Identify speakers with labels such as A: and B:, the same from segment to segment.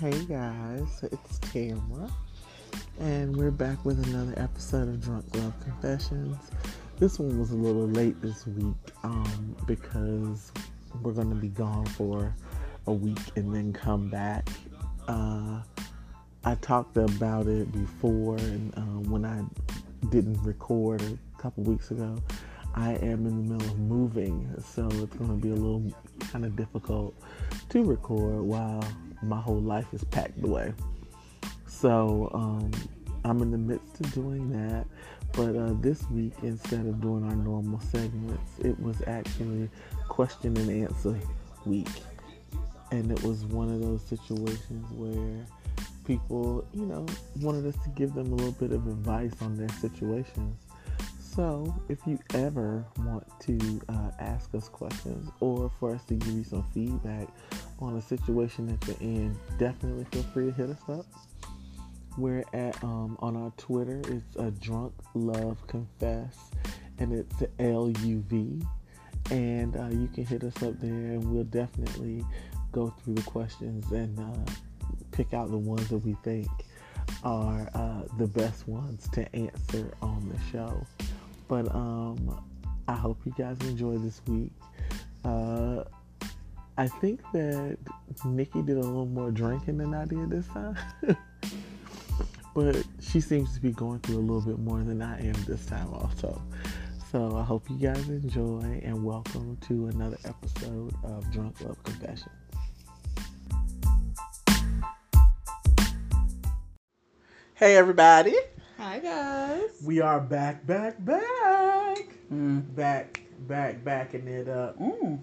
A: Hey guys, it's Tamara, and we're back with another episode of Drunk Love Confessions. This one was a little late this week um, because we're going to be gone for a week and then come back. Uh, I talked about it before, and um, when I didn't record a couple weeks ago, I am in the middle of moving, so it's going to be a little kind of difficult to record while my whole life is packed away. So um, I'm in the midst of doing that. But uh, this week, instead of doing our normal segments, it was actually question and answer week. And it was one of those situations where people, you know, wanted us to give them a little bit of advice on their situations. So, if you ever want to uh, ask us questions or for us to give you some feedback on a situation that you're in, definitely feel free to hit us up. We're at um, on our Twitter. It's a drunk love confess, and it's the L U V. And uh, you can hit us up there, and we'll definitely go through the questions and uh, pick out the ones that we think are uh, the best ones to answer on the show. But um, I hope you guys enjoy this week. Uh, I think that Nikki did a little more drinking than I did this time. but she seems to be going through a little bit more than I am this time, also. So I hope you guys enjoy and welcome to another episode of Drunk Love Confessions. Hey, everybody.
B: Hi guys.
A: We are back, back, back.
B: Mm.
A: Back, back, backing it up.
B: Mm.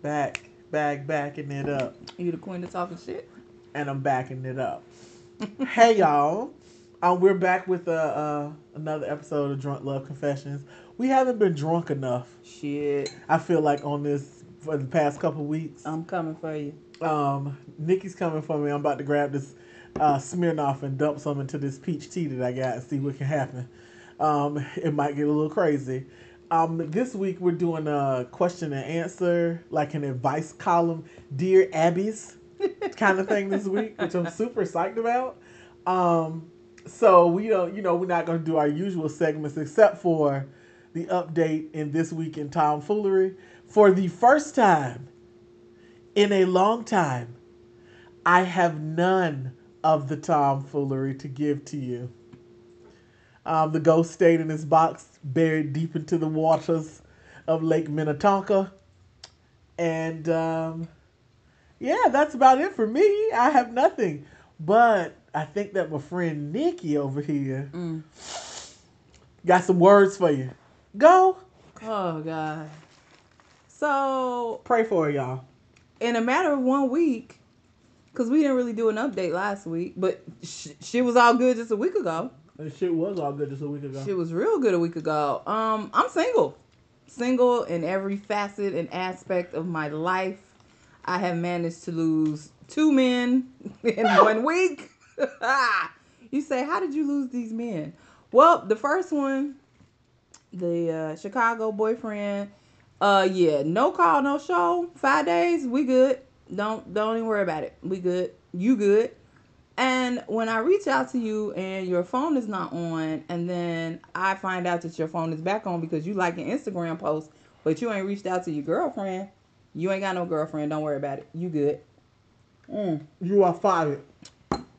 A: Back, back, backing it up.
B: You the queen of talking shit?
A: And I'm backing it up. hey, y'all. Um, we're back with uh, uh, another episode of Drunk Love Confessions. We haven't been drunk enough,
B: Shit.
A: I feel like, on this for the past couple weeks.
B: I'm coming for you.
A: Um, Nikki's coming for me. I'm about to grab this uh, Smirnoff and dump some into this peach tea that I got and see what can happen. Um, it might get a little crazy. Um, this week we're doing a question and answer, like an advice column, dear Abby's kind of thing this week, which I'm super psyched about. Um, so we don't, you know, we're not going to do our usual segments except for the update in this week in tomfoolery. For the first time in a long time, I have none of the tomfoolery to give to you. Um, the ghost stayed in his box, buried deep into the waters of Lake Minnetonka. And um, yeah, that's about it for me. I have nothing. But I think that my friend Nikki over here
B: Mm.
A: got some words for you. Go.
B: Oh god. So
A: Pray for her, y'all.
B: in a matter of one week, because we didn't really do an update last week, but sh- shit was all good just a week ago.
A: And shit was all good just a week ago.
B: Shit was real good a week ago. Um, I'm single, single in every facet and aspect of my life. I have managed to lose two men in one week. you say, how did you lose these men? Well, the first one, the uh, Chicago boyfriend. Uh, yeah, no call, no show. Five days, we good. Don't don't even worry about it. We good. You good. And when I reach out to you and your phone is not on, and then I find out that your phone is back on because you like an Instagram post, but you ain't reached out to your girlfriend, you ain't got no girlfriend. Don't worry about it. You good. Mm.
A: You are fired.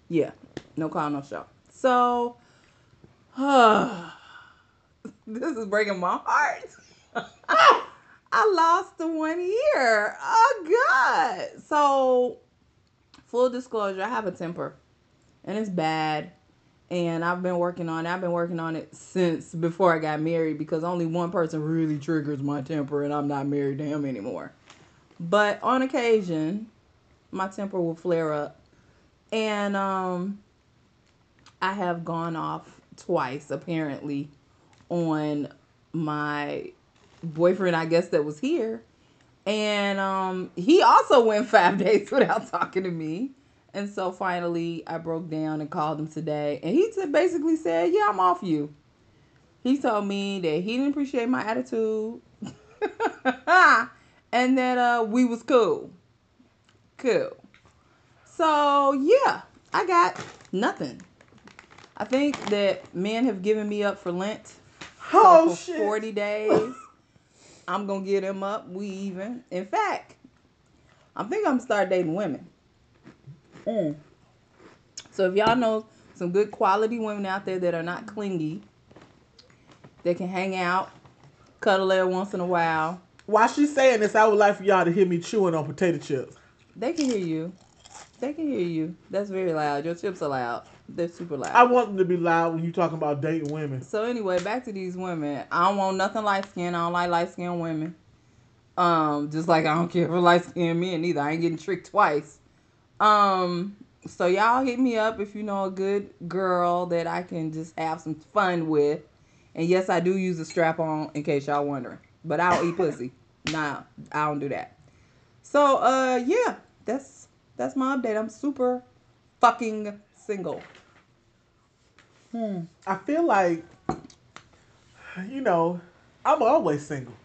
B: Yeah. No call, no show. So, this is breaking my heart. I lost the one year. Oh, God. So, full disclosure, I have a temper and it's bad. And I've been working on it. I've been working on it since before I got married because only one person really triggers my temper and I'm not married to him anymore. But on occasion, my temper will flare up. And um I have gone off twice apparently on my boyfriend I guess that was here. And um he also went 5 days without talking to me. And so finally I broke down and called him today and he basically said, "Yeah, I'm off you." He told me that he didn't appreciate my attitude. and that uh we was cool. Cool. So yeah, I got nothing. I think that men have given me up for Lent. So
A: Oh
B: for
A: shit.
B: 40 days. I'm gonna get him up. We even. In fact, I'm thinking I'm gonna start dating women. Mm. So if y'all know some good quality women out there that are not clingy, that can hang out, cuddle there once in a while,
A: While she's saying this, I would like for y'all to hear me chewing on potato chips.
B: they can hear you. They can hear you. That's very loud. Your chips are loud. They're super loud.
A: I want them to be loud when you talking about dating women.
B: So anyway, back to these women. I don't want nothing light skinned. I don't like light skinned women. Um, just like I don't care for light skinned men either. I ain't getting tricked twice. Um, so y'all hit me up if you know a good girl that I can just have some fun with. And yes, I do use a strap on in case y'all wondering. But I don't eat pussy. Nah, I don't do that. So uh yeah, that's that's my update. I'm super fucking single. Hmm.
A: I feel like, you know, I'm always single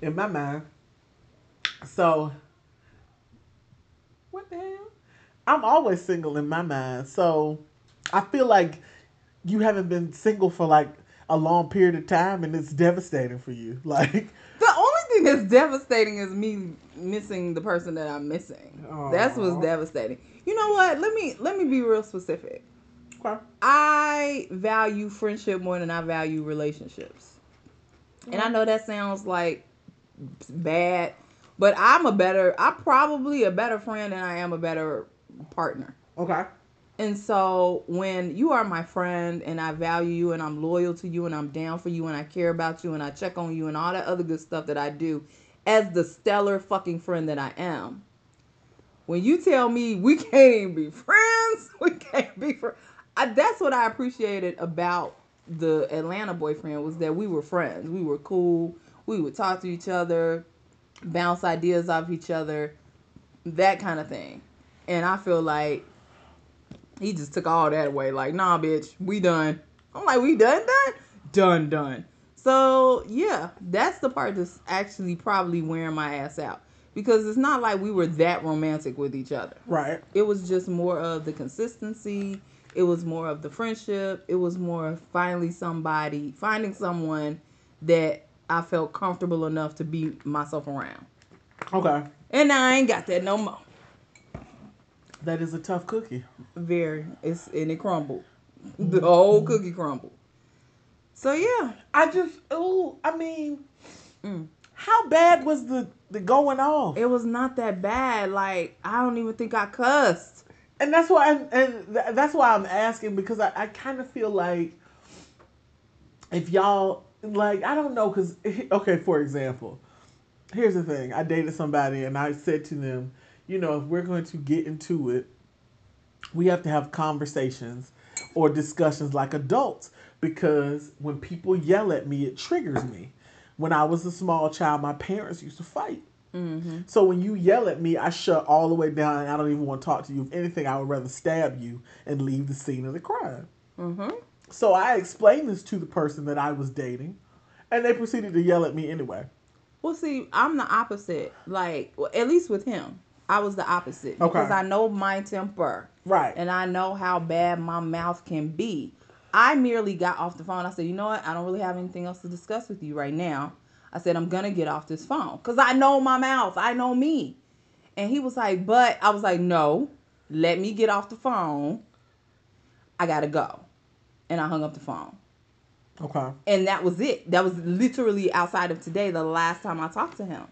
A: in my mind. So, what the hell? I'm always single in my mind. So, I feel like you haven't been single for like a long period of time and it's devastating for you. Like,
B: The only thing that's devastating is me missing the person that I'm missing. That's what's devastating. You know what? Let me let me be real specific.
A: okay.
B: I value friendship more than I value relationships. And I mm-hmm. know that sounds like bad, but I'm a better I'm probably a better friend than I am a better partner.
A: Okay.
B: And so when you are my friend and I value you and I'm loyal to you and I'm down for you and I care about you and I check on you and all that other good stuff that I do as the stellar fucking friend that I am. When you tell me we can't even be friends, we can't be friends. That's what I appreciated about the Atlanta boyfriend was that we were friends. We were cool. We would talk to each other, bounce ideas off each other, that kind of thing. And I feel like he just took all that away. Like, nah, bitch, we done. I'm like, we done, done, done, done. So yeah, that's the part that's actually probably wearing my ass out because it's not like we were that romantic with each other.
A: Right.
B: It was just more of the consistency. It was more of the friendship. It was more of finally somebody, finding someone that I felt comfortable enough to be myself around.
A: Okay.
B: And I ain't got that no more.
A: That is a tough cookie.
B: Very. It's and it crumbled. The whole cookie crumbled. So yeah.
A: I just, oh, I mean,
B: Mm.
A: How bad was the the going off?
B: It was not that bad. Like I don't even think I cussed.
A: and that's why, I'm, and th- that's why I'm asking because I, I kind of feel like if y'all like, I don't know, because okay, for example, here's the thing: I dated somebody, and I said to them, you know, if we're going to get into it, we have to have conversations or discussions like adults because when people yell at me, it triggers me. When I was a small child, my parents used to fight.
B: Mm-hmm.
A: So when you yell at me, I shut all the way down and I don't even want to talk to you. If anything, I would rather stab you and leave the scene of the crime.
B: Mm-hmm.
A: So I explained this to the person that I was dating, and they proceeded to yell at me anyway.
B: Well, see, I'm the opposite. Like, well, at least with him, I was the opposite
A: Okay.
B: because I know my temper
A: Right.
B: and I know how bad my mouth can be. I merely got off the phone. I said, you know what? I don't really have anything else to discuss with you right now. I said, I'm gonna get off this phone because I know my mouth. I know me. And he was like, but I was like, no, let me get off the phone. I gotta go. And I hung up the phone.
A: okay.
B: And that was it. That was literally outside of today, the last time I talked to him.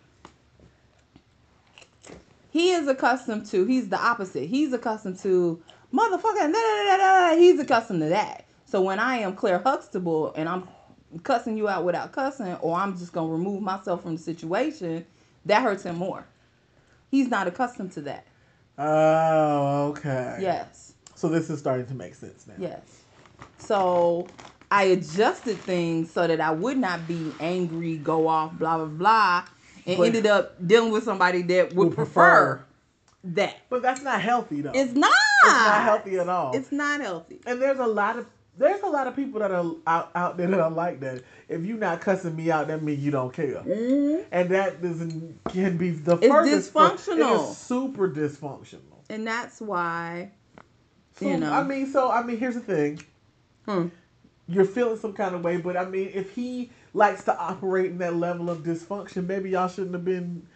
B: He is accustomed to, he's the opposite. He's accustomed to motherfucker, da, da, da, da, da. he's accustomed to that. So when I am Claire Huxtable and I'm cussing you out without cussing, or I'm just gonna remove myself from the situation, that hurts him more. He's not accustomed to that.
A: Oh, okay.
B: Yes.
A: So this is starting to make sense now.
B: Yes. So I adjusted things so that I would not be angry, go off, blah blah blah, and
A: But-
B: ended up dealing with somebody that would prefer,
A: prefer.
B: that.
A: But that's not healthy though.
B: It's not.
A: It's not healthy at all.
B: It's not healthy.
A: and there's a lot of there's a lot of people that are out, out there that are like that. If you're not cussing me out, that means you don't care.
B: Mhm.
A: And that doesn't can be the
B: It's
A: furthest
B: dysfunctional.
A: It is super dysfunctional.
B: and that's why.
A: So,
B: You know.
A: I mean, so I mean, here's the thing.
B: Hmm.
A: You're feeling some kind of way, but I mean, if he likes to operate in that level of dysfunction, maybe y'all shouldn't have been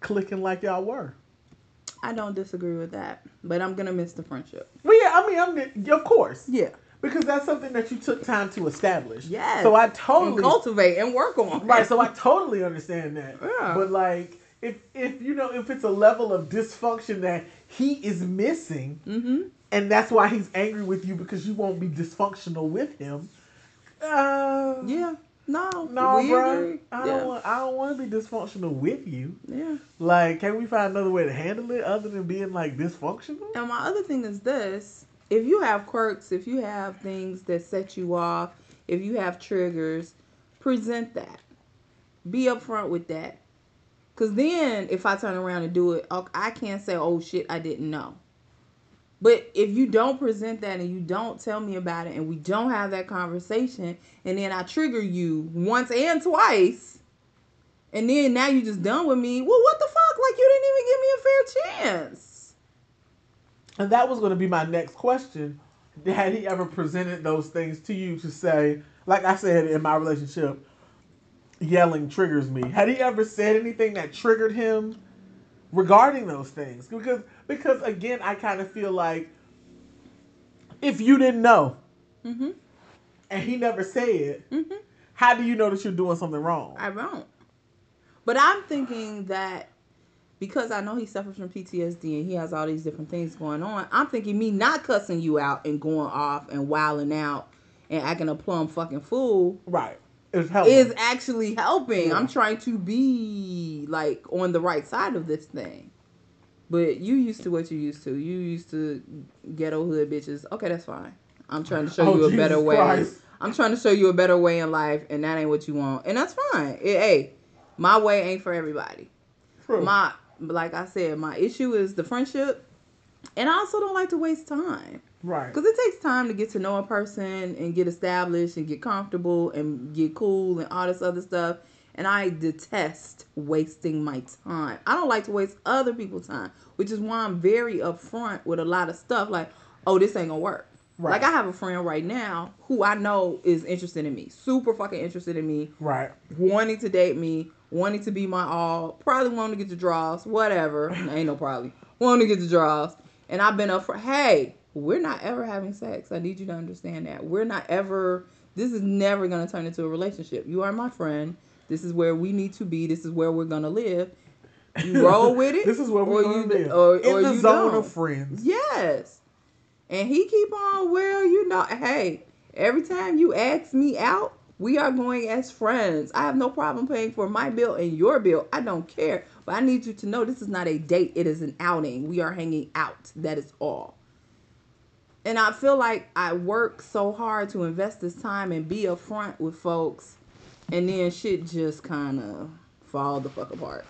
A: clicking like y'all were.
B: I don't disagree with that, but I'm gonna miss the friendship.
A: Well, yeah, I mean, I'm of course
B: Yeah.
A: Because that's something that you took time to establish.
B: Yes.
A: So I
B: And
A: totally
B: cultivate and work on.
A: right. So I totally understand that.
B: Yeah.
A: But like, if if you know, if it's a level of dysfunction that he is missing,
B: Mm-hmm.
A: and that's why he's angry with you because you won't be dysfunctional with him. Uh,
B: Yeah. No.
A: No, bro.
B: agree.
A: I
B: yeah.
A: don't want. I don't want to be dysfunctional with you.
B: yeah.
A: Like, can we find another way to handle it other than being like dysfunctional?
B: And my other thing is this: if you have quirks, if you have things that set you off, if you have triggers, present that. Be upfront with that. Cause then, if I turn around and do it, oh, I can't say, "Oh shit, I didn't know." But if you don't present that and you don't tell me about it, and we don't have that conversation, and then I trigger you once and twice, and then now you're just done with me. Well, what the fuck? Like you didn't even give me a fair chance.
A: And that was going to be my next question. Had he ever presented those things to you to say, like I said in my relationship, yelling triggers me? Had he ever said anything that triggered him regarding those things? Because because again, I kind of feel like if you didn't know
B: Mm-hmm.
A: and he never said,
B: Mm-hmm.
A: how do you know that you're doing something wrong?
B: I won't. But I'm thinking that because I know he suffers from PTSD and he has all these different things going on, I'm thinking me not cussing you out and going off and wilding out and acting a plum fucking fool
A: Right. It's helping.
B: is actually helping.
A: Yeah.
B: I'm trying to be like on the right side of this thing. But you used to what you used to. You used to ghetto hood bitches. Okay, that's fine. I'm trying to show
A: Oh,
B: you a
A: Jesus
B: better way.
A: Christ.
B: I'm trying to show you a better way in life, and that ain't what you want, and that's fine. It, hey, my way ain't for everybody.
A: True.
B: My like I said, my issue is the friendship, and I also don't like to waste time.
A: right.
B: Because it takes time to get to know a person and get established and get comfortable and get cool and all this other stuff. And I detest wasting my time. I don't like to waste other people's time, which is why I'm very upfront with a lot of stuff like, oh, this ain't gonna work.
A: Right.
B: Like I have a friend right now who I know is interested in me, super fucking interested in me,
A: Right.
B: wanting to date me, wanting to be my all, probably wanting to get the draws, whatever. Ain't no probably. Wanting to get the draws. And I've been up for, hey, we're not ever having sex. I need you to understand that. We're not ever, this is never going to turn into a relationship. You are my friend. This is where we need to be. This is where we're going to live. You roll with it.
A: this is where we're
B: or
A: going
B: you-
A: to live.
B: or-
A: in
B: or
A: the zone
B: don't.
A: of friends.
B: Yes. And he keep on, well, you know, hey, every time you ask me out, we are going as friends. I have no problem paying for my bill and your bill. I don't care. But I need you to know this is not a date. It is an outing. We are hanging out. That is all. And I feel like I work so hard to invest this time and be upfront with folks. And then shit just kind of fall the fuck apart.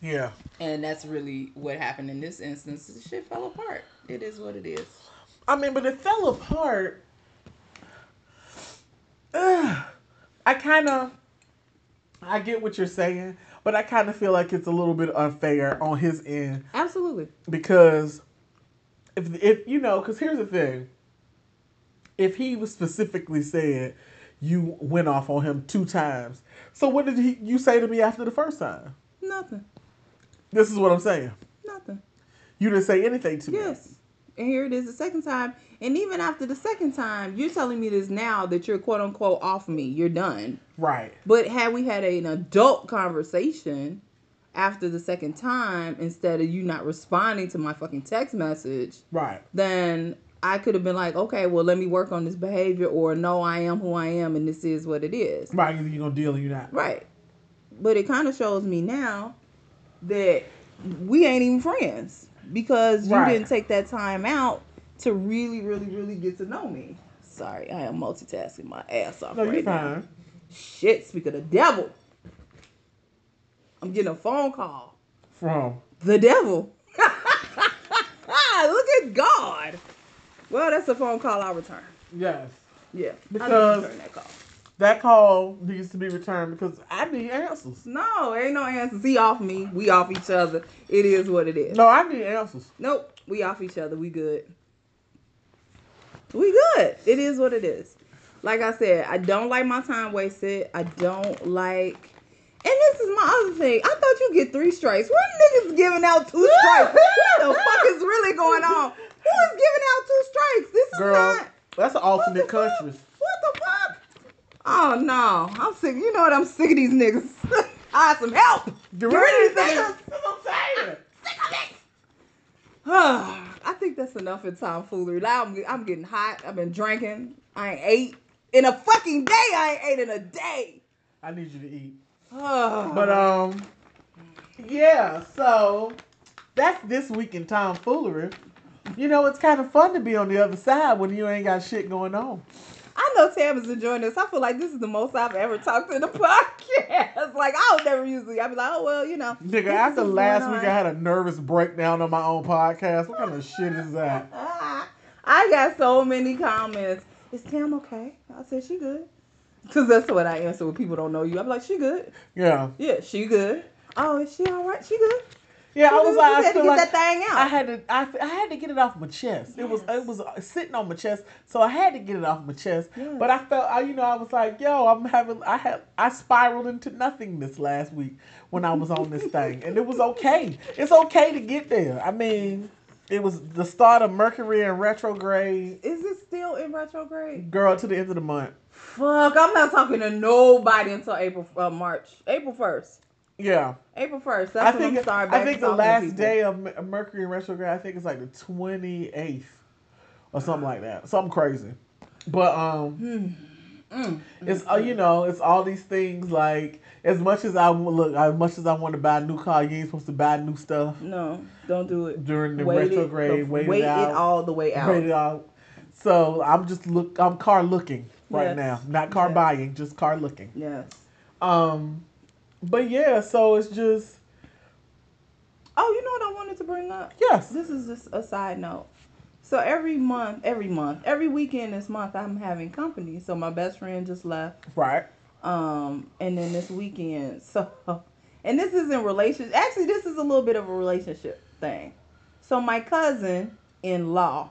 A: Yeah.
B: And that's really what happened in this instance. The shit fell apart. It is what it is.
A: I mean, but it fell apart. Ugh. I kind of, I get what you're saying, but I kind of feel like it's a little bit unfair on his end
B: Absolutely.
A: because if if you know, because here's the thing. If he was specifically said you went off on him two times, so what did he you say to me after the first time?
B: Nothing.
A: This is what I'm saying.
B: Nothing.
A: You didn't say anything to me.
B: Yes. And here it is the second time. And even after the second time, you're telling me this now that you're quote unquote off me. You're done.
A: Right.
B: But had we had an adult conversation after the second time, instead of you not responding to my fucking text message,
A: Right.
B: then I could have been like, okay, well, let me work on this behavior, or no, I am who I am, and this is what it is.
A: Right. Either you're gonna deal or you're not.
B: Right. But it kind of shows me now that we ain't even friends because you
A: Right.
B: didn't take that time out to really, really, really get to know me. Sorry, I am multitasking my ass off
A: No,
B: right now. Shit, speak of the devil. I'm getting a phone call.
A: From
B: The devil. Look at God. Well, that's a phone call I'll return.
A: yes.
B: Yeah.
A: Because-
B: I'll return that call.
A: That call needs to be returned because I need answers.
B: No, ain't no answers. He off me. We off each other. It is what it is.
A: No, I need answers.
B: Nope. We off each other. We good. We good. It is what it is. Like I said, I don't like my time wasted. I don't like. And this is my other thing. I thought you get three strikes. What niggas giving out two strikes? what the fuck is really going on? Who is giving out two strikes? This is
A: Girl,
B: not.
A: that's an alternate country.
B: What the fuck? Oh no, I'm sick. You know what? I'm sick of these niggas. I have some help.
A: Get
B: rid of these
A: niggas.
B: niggas.
A: That's what I'm saying.
B: I think that's enough of tomfoolery. Now I'm, I'm getting hot. I've been drinking. I ain't ate in a fucking day. I ain't ate in a day.
A: I need you to eat.
B: but
A: But um, yeah. So that's this week in tomfoolery. You know, it's kind of fun to be on the other side when you ain't got shit going on.
B: I know Tam is enjoying this. I feel like this is the most I've ever talked in the podcast. Like I would never usually. I'd be like, oh well, you know.
A: Nigga, after last week. I had a nervous breakdown on my own podcast. What kind of shit is that?
B: I got so many comments. Is Tam okay? I said she good. Cause that's what I answer when people don't know you. I'm like, she good.
A: Yeah.
B: Yeah, she good. Oh, is she all right? She good.
A: Yeah, I was like, I
B: had to
A: feel
B: get
A: like
B: that thing out.
A: I had to, I, I had to get it off my chest. It was, it was sitting on my chest, so I had to get it off my chest.
B: Yes.
A: But I felt, I, you know, I was like, yo, I'm having, I had, I spiraled into nothingness last week when I was on this thing, and it was okay. It's okay to get there. I mean, it was the start of Mercury in retrograde.
B: Is it still in retrograde?
A: Girl, to the end of the month.
B: Fuck, I'm not talking to nobody until April, uh, March, April first,
A: Yeah,
B: April first.
A: I
B: when
A: think
B: starting
A: I think the last day of Mercury in retrograde, I think it's like the twenty eighth or something like that, something crazy. But um,
B: Mm,
A: it's uh, you know it's all these things like as much as I look, as much as I want to buy a new car, you ain't supposed to buy new stuff
B: No, don't do it.
A: during the
B: Wait
A: retrograde.
B: it,
A: wait
B: wait
A: it out,
B: it all the way out.
A: wait it out. So I'm just look, I'm car looking right
B: Yes.
A: now, not car
B: Yes.
A: buying, just car looking.
B: Yes.
A: Um, but yeah, so it's just
B: Oh, you know what I wanted to bring up?
A: yes,
B: This is just a side note. So every month, every month, every weekend this month, I'm having company. So my best friend just left.
A: right,
B: Um, and then this weekend, so, and this is in relation. Actually, this is a little bit of a relationship thing. So my cousin in law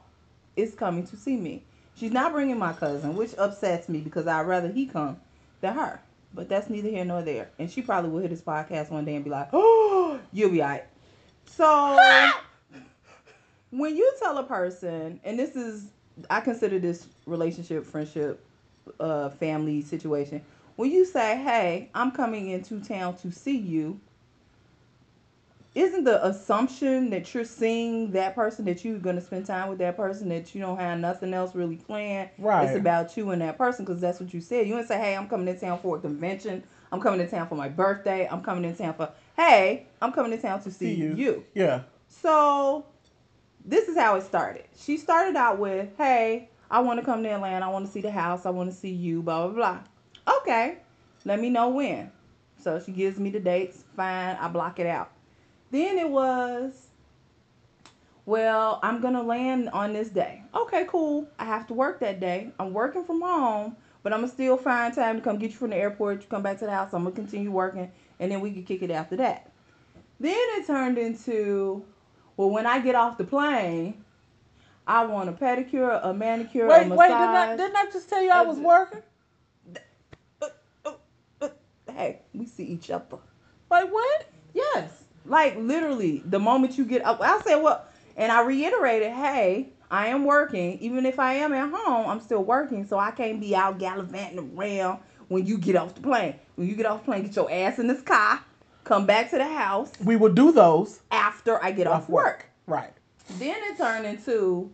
B: is coming to see me. She's not bringing my cousin, which upsets me because I'd rather he come than her. But that's neither here nor there. And she probably will hit his podcast one day and be like, "Oh, you'll be alright." So when you tell a person, and this is, I consider this relationship, friendship, uh, family situation. When you say, "Hey, I'm coming into town to see you," isn't the assumption that you're seeing that person, that you're gonna spend time with that person, that you don't have nothing else really planned?
A: Right.
B: It's about you and that person because that's what you said. You didn't say, "Hey, I'm coming to town for a convention. I'm coming to town for my birthday. I'm coming to town for." Hey, I'm coming to town to see,
A: See you.
B: you.
A: yeah,
B: So this is how it started. She started out with, "Hey, I want to come to Atlanta. I want to see the house. I want to see you." Blah blah blah. Okay, let me know when. So she gives me the dates. Fine, I block it out. Then it was, well, I'm gonna land on this day. Okay, cool. I have to work that day. I'm working from home, but I'm gonna still find time to come get you from the airport. You come back to the house. I'm gonna continue working, and then we can kick it after that. Then it turned into, well, when I get off the plane, I want a pedicure, a manicure, a
A: Wait,
B: massage.
A: wait, didn't I, didn't I just tell you I was
B: Uh,
A: working?
B: hey, we see each other.
A: Like what?
B: Yes. Like literally, the moment you get up, I said, well, and I reiterated, hey, I am working. Even if I am at home, I'm still working. So I can't be out gallivanting around when you get off the plane. When you get off the plane, get your ass in this car, come back to the house
A: We will do those
B: after I get off work.
A: Right.
B: Then it turned into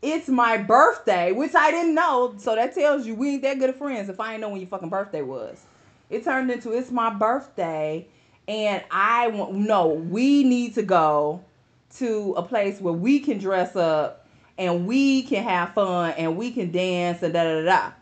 B: it's my birthday, which I didn't know. So that tells you we ain't that good of friends if I ain't know when your fucking birthday was. It turned into it's my birthday and I want no, we need to go to a place where we can dress up and we can have fun and we can dance and da da da.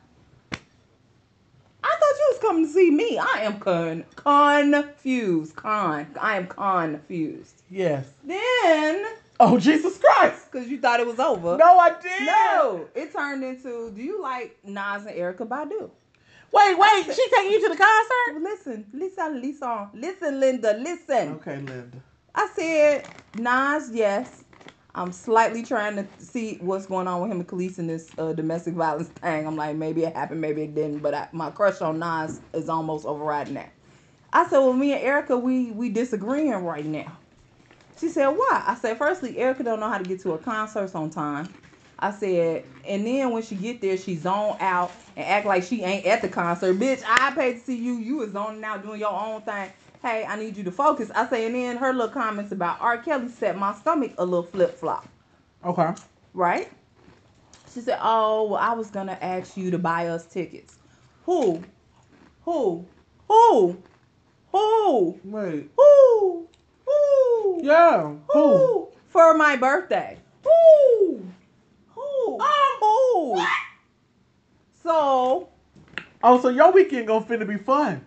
B: I thought you was coming to see me. I am con confused. Con. I am confused.
A: Yes.
B: Then
A: Oh Jesus Christ!
B: because you thought it was over.
A: No, I did.
B: No, it turned into. Do you like Nas and Erykah Badu?
A: Wait, wait. She taking you to the concert?
B: Listen, listen, listen, listen, Linda, listen.
A: Okay, Linda.
B: I said Nas, yes. I'm slightly trying to see what's going on with him and Kelis in this uh, domestic violence thing. I'm like, maybe it happened, maybe it didn't. But I, my crush on Nas is almost overriding that. I said, well, me and Erykah, we we disagreeing right now. She said, why? I said, firstly, Erykah don't know how to get to her concerts on time. I said, and then when she get there, she zone out and act like she ain't at the concert. Bitch, I paid to see you. You was zoning out doing your own thing. Hey, I need you to focus. I say, and then her little comments about R. Kelly set my stomach a little flip flop.
A: Okay.
B: Right? She said, oh, well, I was gonna ask you to buy us tickets. Who? Who? Who? Who?
A: Wait.
B: Who? Who?
A: Yeah. Who?
B: Who? For my birthday. Who? Who? Who? So,
A: Oh, so your weekend gonna finna be fun.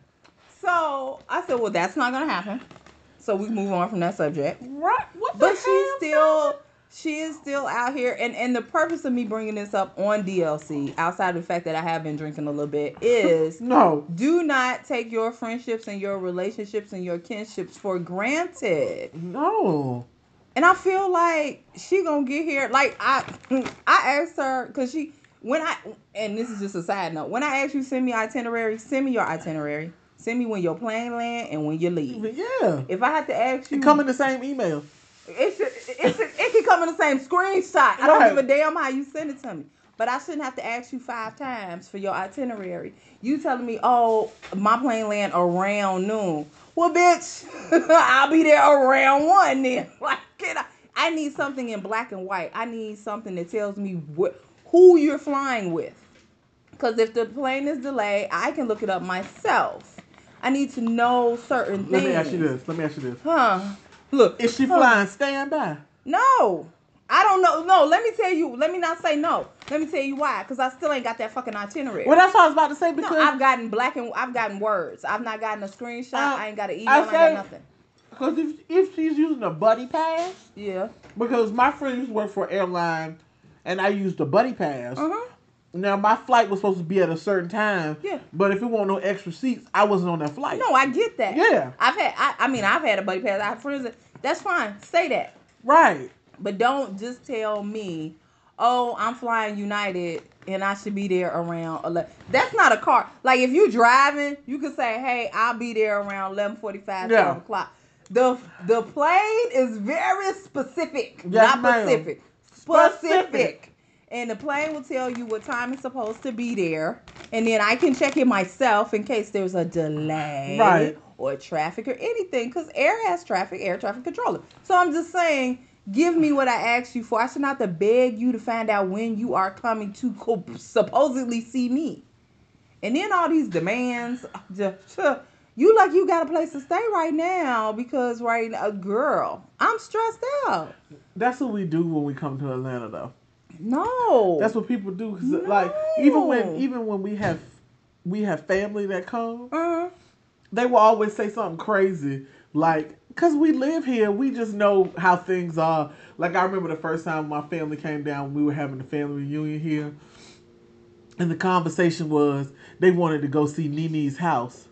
B: so I said, well, that's not gonna happen. So we move on from that subject.
A: Right? What the
B: But she's
A: hell,
B: still, she is still out here, and and the purpose of me bringing this up on DLC, outside of the fact that I have been drinking a little bit, is
A: No.
B: do not take your friendships and your relationships and your kinships for granted.
A: No.
B: And I feel like she gonna get here. Like I, I asked her because she when I and this is just a side note. When I asked you send me itinerary, send me your itinerary. Send me when your plane land and when you leave.
A: Yeah.
B: If I had to ask you,
A: It come in the same email.
B: it should it, should, it can come in the same screenshot. I don't give a damn how you send it to me. But I shouldn't have to ask you five times for your itinerary. You telling me, oh, my plane land around noon. Well, bitch, I'll be there around one then. Like, can I? I need something in black and white. I need something that tells me what who you're flying with. Because if the plane is delayed, I can look it up myself. I need to know certain
A: Let
B: things.
A: Let me ask you this. Let me ask you this.
B: Huh? Look,
A: Is she
B: huh.
A: flying standby?
B: No. I don't know. No, let me tell you. Let me not say no. Let me tell you why. Because I still ain't got that fucking itinerary.
A: Well, that's what I was about to say
B: no,
A: because
B: I've gotten black and I've gotten words. I've not gotten a screenshot.
A: Uh,
B: I ain't got an email.
A: I
B: I, ain't got nothing.
A: Because if, if she's using a buddy pass,
B: Yeah.
A: because my friend used to work for airline, and I used a buddy pass.
B: Uh huh.
A: Now my flight was supposed to be at a certain time.
B: Yeah.
A: But if it wasn't no extra seats, I wasn't on that flight.
B: No, I get that.
A: Yeah.
B: I've had. I, I mean, I've had a buddy pass. I have friends. That, that's fine. Say that.
A: Right.
B: But don't just tell me, oh, I'm flying United and I should be there around 11. That's not a car. Like if you're driving, you can say, hey, I'll be there around 11:45, 12
A: Yeah.
B: o'clock. The the plane is very specific,
A: Yes,
B: not
A: ma'am.
B: specific.
A: Specific.
B: Specific. And the plane will tell you what time it's supposed to be there, and then I can check it myself in case there's a delay
A: Right.
B: or traffic or anything. Because air has traffic, air traffic controller. So I'm just saying, give me what I asked you for. I should not have to beg you to find out when you are coming to co- supposedly see me. And then all these demands, just, you like you got a place to stay right now because right now, girl, I'm stressed out.
A: That's what we do when we come to Atlanta, though.
B: No,
A: That's what people do. 'cause, Like even when even when we have we have family that come,
B: uh,
A: they will always say something crazy like because we live here we just know how things are like i remember the first time my family came down we were having a family reunion here and the conversation was they wanted to go see Nini's house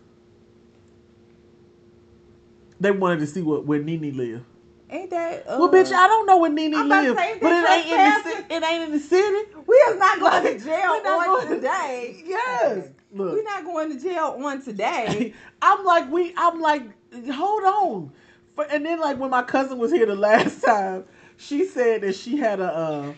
A: they wanted to see what where Nini lived.
B: ain't that? Uh,
A: Well, bitch, I don't know where Nini
B: I'm
A: lives, but it ain't in the
B: trespassing.
A: ci- it ain't in the city.
B: we is not going to jail on today.
A: Yes, look.
B: We're not going to jail on today.
A: I'm like, we, I'm like, hold on. For, and then like when my cousin was here the last time, she said that she had a, uh,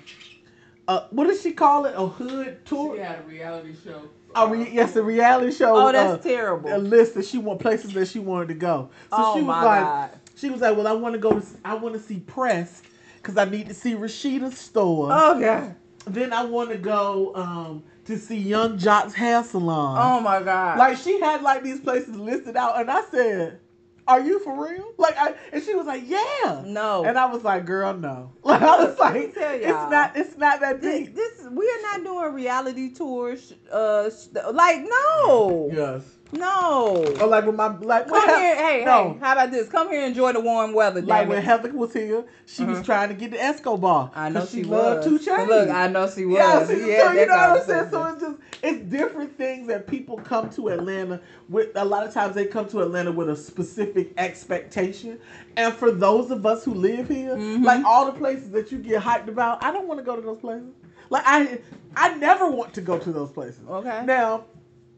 A: uh, what did she call it? A hood tour?
C: She had a reality show.
A: A re- yes, a reality show.
B: Oh, that's
A: uh,
B: terrible.
A: A list that she want places that she wanted to go. So
B: Oh,
A: she was
B: my
A: like,
B: God.
A: she was like, well, I want to go. To, I want to see Press because I need to see Rasheeda's store.
B: Oh god.
A: Then I want to go um, to see Yung Joc's hair salon.
B: Oh my god.
A: Like she had like these places listed out, and I said, "Are you for real?" Like, I and she was like, "Yeah."
B: no.
A: And I was like, "Girl, no." Like I was like,
B: tell
A: "It's not. It's not that
B: this,
A: deep."
B: this we are not doing reality tours. Uh, like no.
A: Yes.
B: No.
A: Or like when my like
B: Come here, hey,
A: no.
B: hey. How about this? Come here, and enjoy the warm weather.
A: Like when
B: it.
A: Heather was here, she was
B: Mhm.
A: trying to get the Escobar.
B: I know she,
A: loved
B: was.
A: Two Chainz.
B: Look, I know she was.
A: Yeah,
B: Yeah,
A: so you know what I'm saying. So it's just it's different things that people come to Atlanta with. A lot of times they come to Atlanta with a specific expectation, and for those of us who live here,
B: Mhm.
A: like all the places that you get hyped about, I don't want to go to those places. Like I, I never want to go to those places.
B: Okay.
A: Now,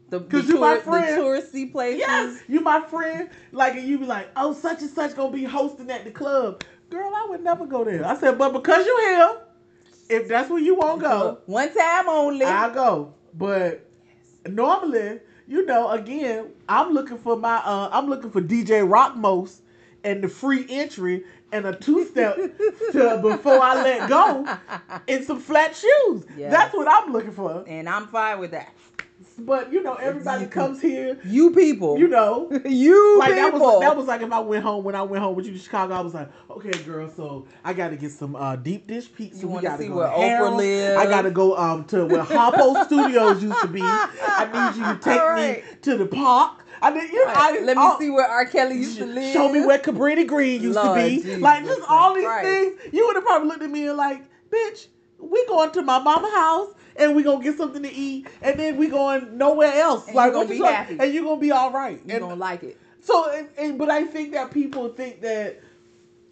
B: the,
A: 'cause
B: the,
A: you my friend.
B: the touristy places.
A: yes, you my friend. Like, and you be like, oh, such and such gonna be hosting at the club. Girl, I would never go there. I said, but because you here, if that's where you want to go,
B: One time only.
A: I'll go. But normally, you know, again, I'm looking for my uh I'm looking for DJ Rockmos and the free entry and a two step to before I let go and some flat shoes.
B: Yes.
A: That's what I'm looking for.
B: and I'm fine with that.
A: But you know, everybody comes here,
B: You people.
A: you know.
B: You
A: Like that was that was like if I went home when I went home with you to Chicago, I was like, okay, girl, so I got to get some uh, deep dish pizza.
B: You
A: we got to
B: see
A: go
B: where
A: to
B: Oprah lives.
A: I got to go um to where Harpo Studios used to be. I need you to take
B: All
A: me to the park. I need you.
B: Right,
A: I,
B: Let me
A: all-
B: see where R. Kelly used to live.
A: Show me where Cabrini Green used
B: Lord
A: to be.
B: Jesus
A: like just all these
B: Christ.
A: things. You would have probably looked at me and like, bitch, we going to my mama house and we gonna get something to eat and then we going nowhere else.
B: And
A: like
B: you gonna be happy.
A: And you gonna be all right.
B: You
A: and
B: gonna like it.
A: so, and, and, but I think that people think that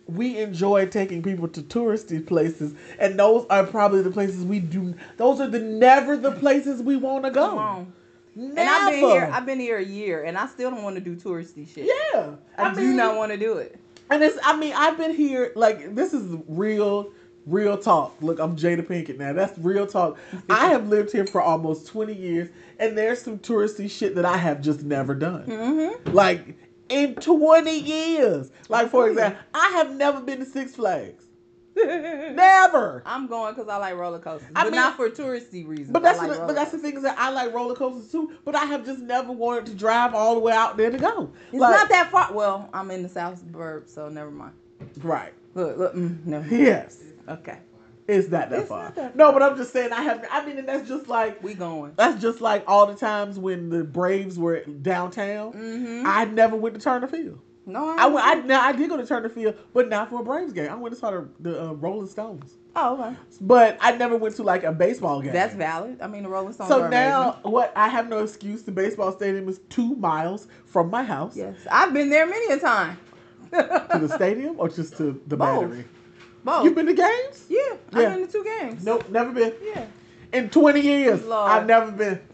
A: we enjoy taking people to touristy places, and those are probably the places we do. Those are the never the places we want to go. Never.
B: And I've been here. I've been here a year, and I still don't want to do touristy shit.
A: yeah,
B: I, do not want to do it.
A: And it's. I mean, I've been here. Like this is real. Real talk. Look, I'm Jada Pinkett now. That's real talk. I have lived here for almost 20 years, and there's some touristy shit that I have just never done.
B: Mm-hmm.
A: Like in 20 years. Like for example, I have never been to Six Flags. Never.
B: I'm going because I like roller coasters,
A: I
B: but
A: mean-
B: not for touristy reasons.
A: But that's
B: like
A: the, but that's the thing is that I like roller coasters too. But I have just never wanted to drive all the way out there to go.
B: It's
A: Like-
B: not that far. Well, I'm in the south suburb, so never mind.
A: right.
B: Look, look, mm, no.
A: Yes,
B: Okay,
A: it's not that
B: It's
A: far.
B: not that
A: No, but I'm just saying I have. I mean, and that's just like
B: we going.
A: that's just like all the times when the Braves were downtown.
B: Mm-hmm.
A: I never went to Turner Field.
B: no, I,
A: I went. I now I did go to Turner Field, but not for a Braves game. I went to saw the, the uh, Rolling Stones.
B: oh, okay.
A: But I never went to like a baseball game.
B: That's valid. I mean, the Rolling Stones.
A: So now, what? I have no excuse. The baseball stadium is two miles from my house.
B: yes, I've been there many a time.
A: To the stadium or just to the
B: Both.
A: battery?
B: Both.
A: You've been to games?
B: yeah,
A: Yeah.
B: I've been to two games.
A: Nope, never been.
B: Yeah.
A: In 20 years,
B: Lord.
A: I've never been.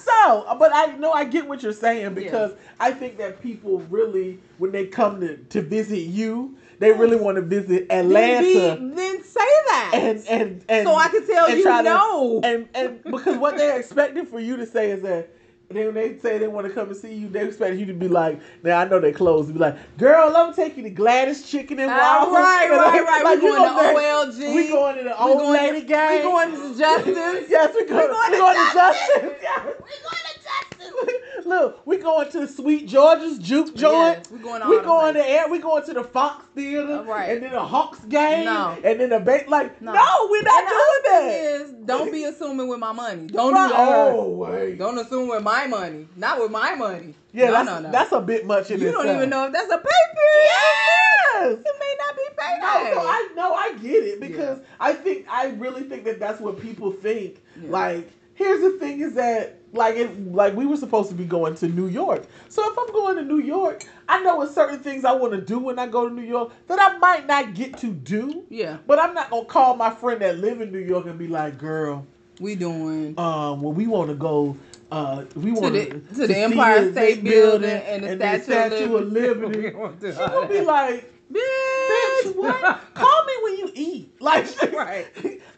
A: So, but I know I get what you're saying because I think that people really, when they come to, to visit you, they really want to visit Atlanta.
B: Then, be, then say that.
A: and and and
B: so I can tell you
A: try to-
B: no.
A: and and because what they're expecting for you to say is that then when they say they want to come and see you, they expect you to be like, now I know they closed. Be like, girl, me take you to Gladys Chicken and
B: Ah,
A: Waffles.
B: right, right,
A: like-
B: right.
A: like,
B: we going to OLG.
A: We going to the
B: We
A: old
B: going-
A: lady game.
B: We going to Justice.
A: yes, we going.
B: going
A: We
B: to
A: going to
B: Justice.
A: Justice. Yes.
B: We going to Justice.
A: Look, we going to Sweet Georgia's Juke Joint.
B: Yes, we going
A: we going to air. We going to the Fox Theater.
B: Right.
A: And then a Hawks game.
B: No.
A: And then a ba- like no,
B: No.
A: we're not
B: And
A: doing that.
B: thing don't be assuming with my money. Don't
A: Right.
B: do that.
A: Oh wait.
B: Don't assume with my money. Not with my money.
A: Yeah,
B: no,
A: that's
B: no, no.
A: that's a bit much in
B: you don't even know if that's a pay
A: Yes.
B: It may not be
A: No,
B: payday.
A: no, I know I get it because I think I really think that that's what people think.
B: Yeah.
A: Like, here's the thing: is that like it, like we were supposed to be going to New York. So if I'm going to New York, I know it's certain things I want to do when I go to New York that I might not get to do.
B: yeah,
A: But I'm not gonna call my friend that live in New York and be like, "Girl,
B: we doing.
A: um, well, we want to go." Uh, we
B: To
A: want
B: the, to the Empire State Building and the Statue, of Liberty.
A: Liberty.
B: We won't do
A: She gonna be like, Bitch, what? Call me when you eat. Like,
B: Right.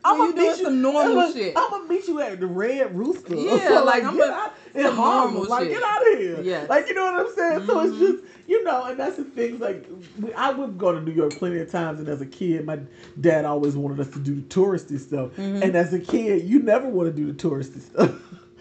A: I'm
B: When you doing some normal shit.
A: I'm gonna meet you at the Red Rooster.
B: Yeah, like, I'm
A: get
B: a-
A: out Harlem.
B: normal
A: Like, get out of here.
B: Yes.
A: Like, you know what I'm saying? So it's
B: Mhm.
A: just, you know, and that's the things. Like, we, I would go to New York plenty of times, and as a kid, my dad always wanted us to do the touristy stuff.
B: Mhm.
A: And as a kid, you never want to do the touristy stuff.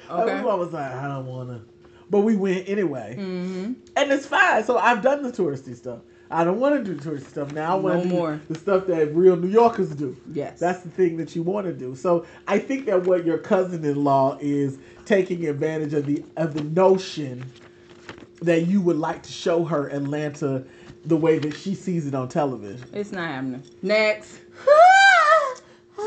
B: Okay.
A: we always like, I don't want to. But we went anyway
B: Mm-hmm.
A: and it's fine. So I've done the touristy stuff. I don't want to do touristy stuff now. I want
B: No
A: to do
B: more.
A: the stuff that real New Yorkers do.
B: Yes.
A: That's the thing that you want to do. So I think that what your cousin-in-law is taking advantage of the of the notion that you would like to show her Atlanta the way that she sees it on television.
B: It's not happening. Next.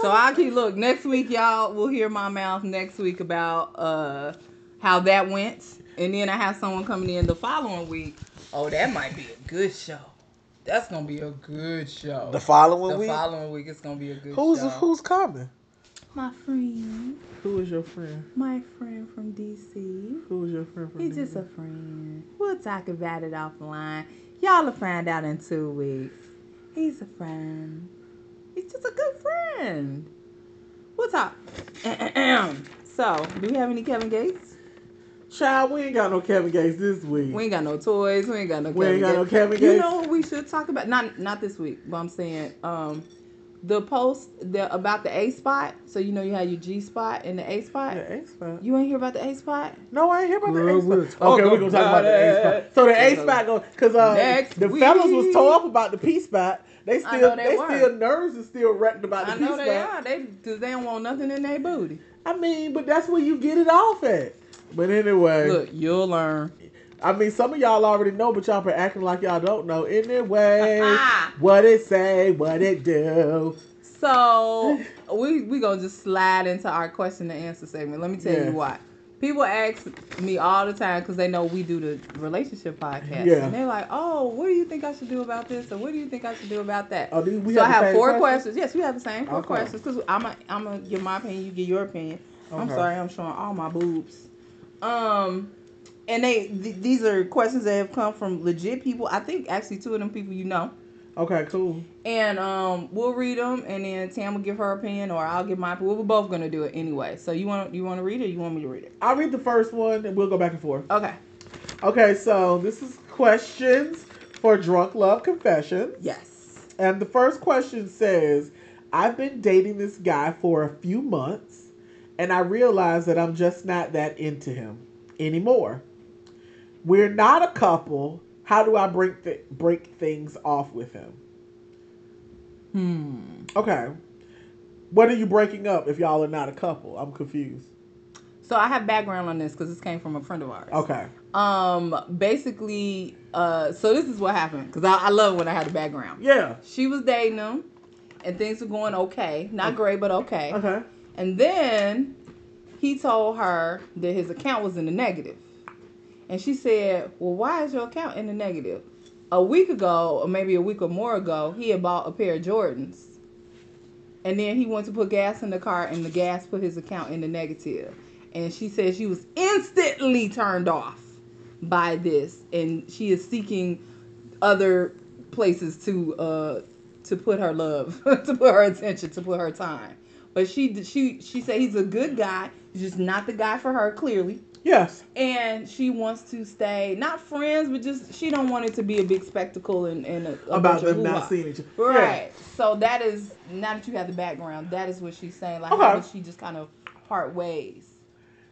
B: So I'll keep look next week, y'all will hear my mouth next week about uh how that went, and then I have someone coming in the following week. Oh, that might be a good show. That's gonna be a good show.
A: The following
B: The
A: week, The
B: following week it's gonna be a good
A: who's
B: show.
A: who's coming?
B: my friend?
A: Who is your friend?
B: My friend from DC.
A: Who is your friend from?
B: He's
A: New
B: just a friend. We'll talk about it offline. Y'all will find out in two weeks. He's a friend. He's just a good friend. We'll talk. so, do we have any Kevin Gates?
A: Child, we ain't got no Kevin Gates this week.
B: We ain't got no toys. We ain't got no.
A: We ain't
B: Kevin
A: got no
B: Gates. You know what we should talk about? Not not this week, but I'm saying um, the post the about the A spot. So you know you have your G spot and the A spot.
A: The A spot.
B: You ain't hear about the A spot?
A: No, I ain't hear about the
B: Girl,
A: A
B: we'll
A: spot. Okay, we're gonna talk about the A spot. So the A spot go because uh,
B: Next
A: the fellas was
B: week.
A: tore up about the P spot. They
B: I
A: still
B: know they
A: they, still nerves is still wrecked about the
B: I
A: P
B: know
A: spot.
B: they are. They because they don't want nothing in their booty.
A: I mean, but that's where you get it off at. But anyway,
B: Look, you'll learn.
A: I mean, some of y'all already know, but y'all been acting like y'all don't know. Anyway, what it say, what it do.
B: So we we gonna just slide into our question and answer segment. Let me tell
A: Yes.
B: you why. People ask me all the time because they know we do the relationship podcast,
A: Yeah.
B: and they're like, "Oh, what do you think I should do about this, or what do you think I should do about that?"
A: Oh, we
B: so I
A: have the
B: have four
A: question?
B: questions. Yes, we have the same four
A: Okay.
B: questions because I'm a, I'm gonna give my opinion, you give your opinion. I'm sorry, I'm showing all my boobs. Um, and they th- these are questions that have come from legit people. I think actually two of them people you know.
A: Okay, cool.
B: And um, we'll read them, and then Tam will give her opinion, or I'll give my. opinion. We're both gonna do it anyway. So you want you want to read it? or You want me to read it?
A: I'll read the first one and we'll go back and forth.
B: Okay.
A: Okay, so this is questions for drunk love confessions.
B: Yes.
A: And the first question says, I've been dating this guy for a few months and I realize that I'm just not that into him anymore. We're not a couple. How do I break th- break things off with him?
B: Hmm.
A: Okay. What are you breaking up if y'all are not a couple? I'm confused.
B: So I have background on this because this came from a friend of ours.
A: Okay.
B: Um. Basically, uh. So this is what happened because I, I love when I had the background.
A: Yeah.
B: She was dating him, and things were going okay. Not great, but okay.
A: Okay.
B: And then he told her that his account was in the negative. And she said, Well, why is your account in the negative? A week ago, or maybe a week or more ago, he had bought a pair of Jordans. And then he went to put gas in the car, and the gas put his account in the negative. And she said she was instantly turned off by this. And she is seeking other places to uh to put her love, to put her attention, to put her time. But she she she said he's a good guy. He's just not the guy for her, clearly.
A: Yes.
B: And she wants to stay not friends, but just she don't want it to be a big spectacle and, and a, a
A: About
B: bunch of
A: them not seeing each other.
B: Right. So that is now that you have the background, that is what she's saying. Like
A: Okay.
B: how does she just kind of part ways?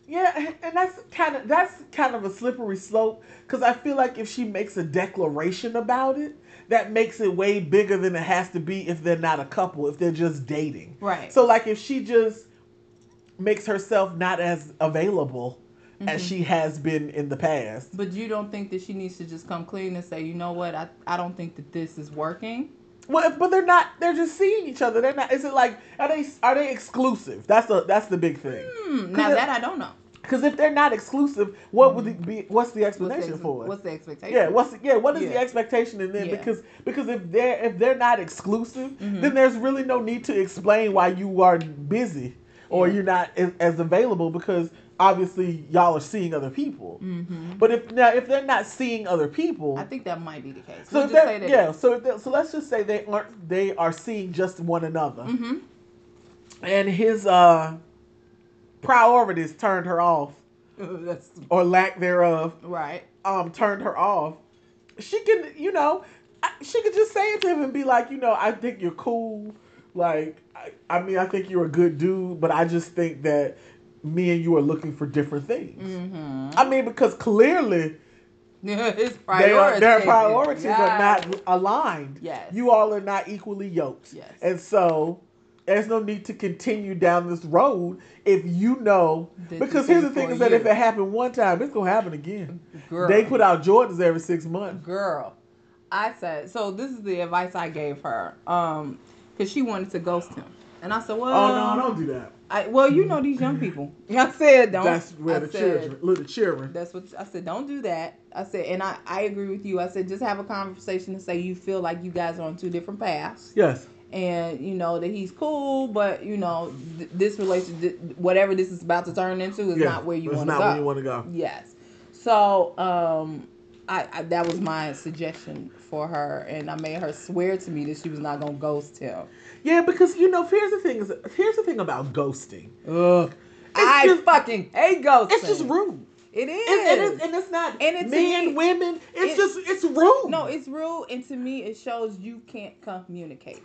A: Yeah, and that's kind of that's kind of a slippery slope because I feel like if she makes a declaration about it, that makes it way bigger than it has to be if they're not a couple, if they're just dating.
B: Right.
A: So like if she just makes herself not as available as
B: Mm-hmm.
A: she has been in the past.
B: But you don't think that she needs to just come clean and say, you know what, I, I don't think that this is working.
A: Well, but they're not. They're just seeing each other. They're not. Is it like are they are they exclusive? That's the that's the big thing.
B: Hmm, now that I don't know.
A: Because if they're not exclusive, what would it be? What's the
B: What's the,
A: explanation for it?
B: what's the expectation?
A: Yeah, what's yeah, what is the expectation in there?
B: Yeah.
A: Because because if they're if they're not exclusive,
B: Mhm.
A: then there's really no need to explain why you are busy or
B: Yeah.
A: you're not as, as available because obviously y'all are seeing other people.
B: Mm-hmm.
A: But if now if they're not seeing other people,
B: I think that might be the case.
A: so
B: We'll just say
A: yeah, so they- so let's just say they aren't they are seeing just one another,
B: Mm-hmm.
A: and his uh priorities turned her off
B: That's
A: or lack thereof
B: right.
A: um turned her off, she can, you know, she could just say it to him and be like, you know, I think you're cool. Like, I, I mean, I think you're a good dude, but I just think that me and you are looking for different things.
B: Mm-hmm.
A: I mean, because clearly
B: His priorities.
A: are, their priorities are not aligned.
B: Yes.
A: You all are not equally yoked.
B: Yes.
A: And so there's no need to continue down this road if you know.
B: That
A: because here's the thing is that if it happened one time, it's going to happen again.
B: Girl.
A: They put out Jordans every six months.
B: girl i said so this is the advice i gave her um because she wanted to ghost him and i said well
A: Oh, no, don't do that.
B: I, well you know these young people i said don't
A: That's where
B: I
A: the
B: said,
A: children, little children.
B: that's what i said don't do that i said and I, I agree with you i said just have a conversation and say you feel like you guys are on two different paths
A: Yes.
B: And you know that he's cool but you know th- this relationship whatever this is about to turn into is
A: Yeah.
B: not where you want to
A: not
B: go
A: where you want to go.
B: Yes. So, um, I, I that was my suggestion for her, and I made her swear to me that she was not gonna ghost him.
A: Yeah, because you know, here's the thing. Is here's the thing about ghosting.
B: Ugh.
A: It's
B: I
A: just-
B: fucking hate ghosting.
A: It's just rude.
B: It is.
A: And, and, it's, and it's not
B: And it's-
A: men, women. It's
B: it-
A: just it's rude.
B: no, it's rude, and to me, it shows you can't communicate.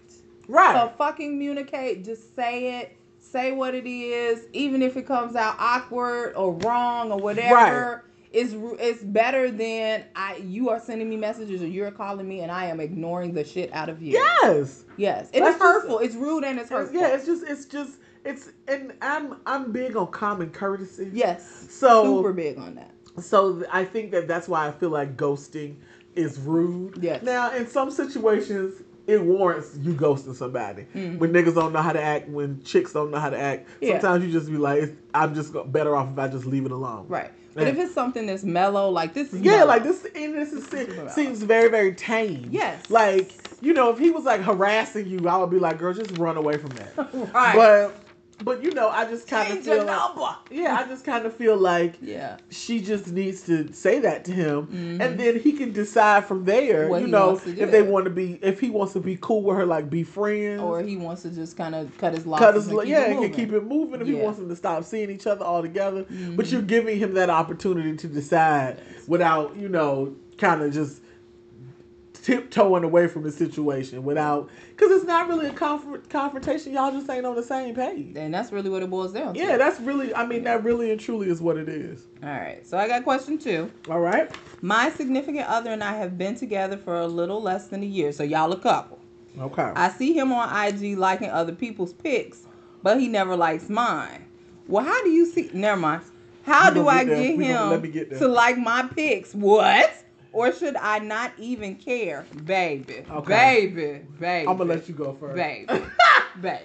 A: Right.
B: So fucking communicate. Just say it. Say what it is, even if it comes out awkward or wrong or whatever. It's ru- it's better than I. You are sending me messages or you're calling me, and I am ignoring the shit out of you.
A: yes.
B: Yes, and
A: That's
B: it's
A: just-
B: hurtful. it's rude and it's
A: It's-
B: hurtful.
A: yeah. It's just it's just it's and I'm I'm big on common courtesy.
B: Yes.
A: So-
B: super big on that.
A: So I think that that's why I feel like ghosting is rude.
B: Yes.
A: Now, in some situations, it warrants you ghosting somebody.
B: Mhm.
A: When niggas don't know how to act, when chicks don't know how to act,
B: Yeah.
A: sometimes you just be like, I'm just better off if I just leave it alone.
B: Right. But if it's something that's mellow, like this is
A: Yeah,
B: mellow.
A: like this, and this is,
B: This is
A: seems very, very tame.
B: Yes.
A: Like, you know, if he was like harassing you, I would be like, girl, just run away from that.
B: right.
A: But, but you know, I just kind of feel like, yeah, I just kind of feel like
B: Yeah.
A: she just needs to say that to him,
B: Mhm.
A: and then he can decide from there.
B: What
A: you know, if they want to be, if he wants to be cool with her, like be friends,
B: Or he wants to just kind of cut his losses.
A: cut his,
B: and
A: yeah, and
B: moving.
A: keep it moving. If he wants them to stop seeing each other altogether, but
B: Mhm.
A: you're giving him that opportunity to decide
B: Yes.
A: without, you know, kind of just tiptoeing away from the situation without, because it's not really a conf- confrontation. Y'all just ain't on the same page.
B: And that's really what it boils down to.
A: Yeah, that's really. I mean, that really and truly is what it is.
B: All right. So I got question two.
A: All right.
B: My significant other and I have been together for a little less than a year. So y'all a couple.
A: Okay.
B: I see him on IG liking other people's pics, but he never likes mine. Well, how do you see? Never mind. How do I
A: get there.
B: get
A: We gonna-
B: him
A: get
B: to like my pics? What? Or should I not even care, baby?
A: Okay.
B: Baby, baby.
A: I'm gonna let you go first.
B: baby, baby.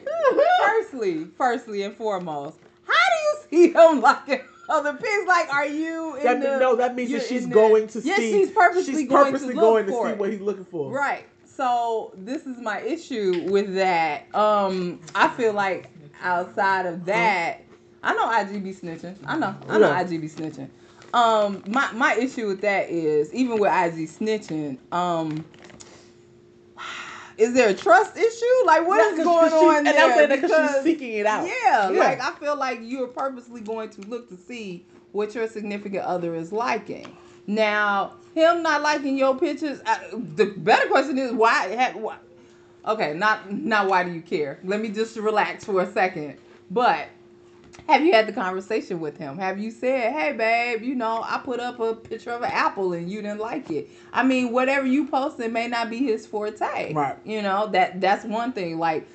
B: Firstly, firstly and foremost, how do you see him liking other pig's Like, are you in
A: That
B: the?
A: no, that means that she's
B: in the-
A: going to
B: yes,
A: see.
B: she's purposely
A: she's
B: going
A: purposely
B: to
A: going to
B: for
A: see
B: it.
A: what he's looking for.
B: Right. So this is my issue with that. Um, I feel like outside of that, I know IG be snitching. I know. I know
A: Yeah.
B: IG be snitching. Um, my my issue with that is even with IG snitching, um. Is there a trust issue? Like what is going
A: she-
B: on
A: and
B: there?
A: I'm saying that 'cause she's seeking it out.
B: Yeah,
A: Yeah.
B: like I feel like you're purposely going to look to see what your significant other is liking. Now, him not liking your pictures. I, the better question is why, ha- why? Okay, not not why do you care? Let me just relax for a second. But have you had the conversation with him? Have you said, "Hey, babe, you know, I put up a picture of an apple and you didn't like it." I mean, whatever you posted may not be his forte.
A: Right.
B: You know that that's one thing. Like,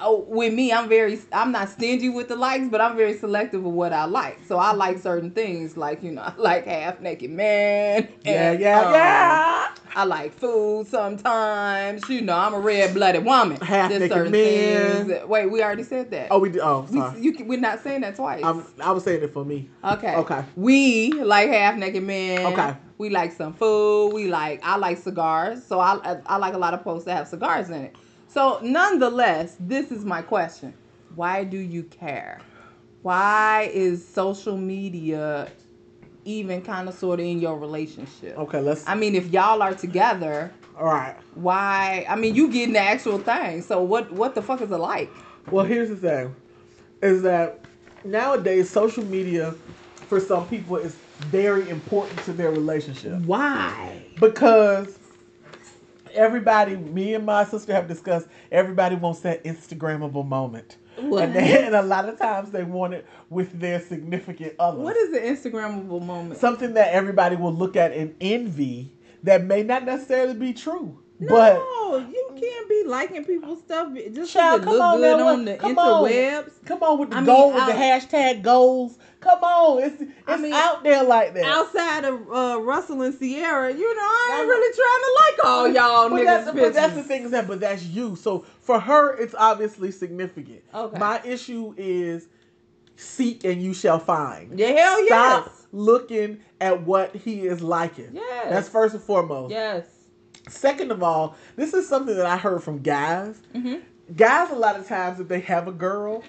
B: oh, with me, I'm very, I'm not stingy with the likes, but I'm very selective of what I like. So I like certain things, like you know, I like half naked man.
A: Yeah,
B: and,
A: yeah,
B: um,
A: yeah.
B: I like food sometimes. You know, I'm a red blooded woman.
A: Half
B: There's
A: naked
B: certain
A: men.
B: that- wait, we already said that.
A: Oh, we did. Oh,
B: we,
A: sorry.
B: you, can- we're not saying that twice.
A: I'm, I was saying it for me.
B: okay.
A: Okay.
B: We like half naked men.
A: Okay.
B: We like some food. We like. I like cigars. So I, I I like a lot of posts that have cigars in it. So nonetheless, this is my question: Why do you care? Why is social media even kind of sort of in your relationship?
A: Okay, let's.
B: I mean, if y'all are together,
A: all right.
B: why? I mean, you getting the actual thing. So what? What the fuck is it like?
A: Well, here's the thing: is that nowadays social media, for some people, is very important to their relationship
B: Why?
A: because everybody, me and my sister have discussed. Everybody wants that Instagrammable moment,
B: What?
A: and, they, and a lot of times they want it with their significant other.
B: What is the Instagrammable moment?
A: something that everybody will look at and envy that may not necessarily be true,
B: no,
A: but
B: you can't be liking people's stuff just
A: Child,
B: look
A: on
B: good
A: now,
B: on the
A: come on.
B: interwebs.
A: come on with the
B: I mean,
A: the hashtag goals. Come on, it's it's
B: mean,
A: out there like that.
B: Outside of uh, Russell and Ciara, you know, I ain't really trying to like all y'all
A: but
B: niggas.
A: that's, but that's the thing is that, but that's you. So for her, it's obviously significant.
B: Okay.
A: My issue is seek and you shall find.
B: Yeah, hell
A: Stop
B: yes.
A: looking at what he is liking.
B: Yes.
A: That's first and foremost.
B: Yes.
A: Second of all, this is something that I heard from guys.
B: Mhm.
A: Guys, a lot of times, if they have a girl,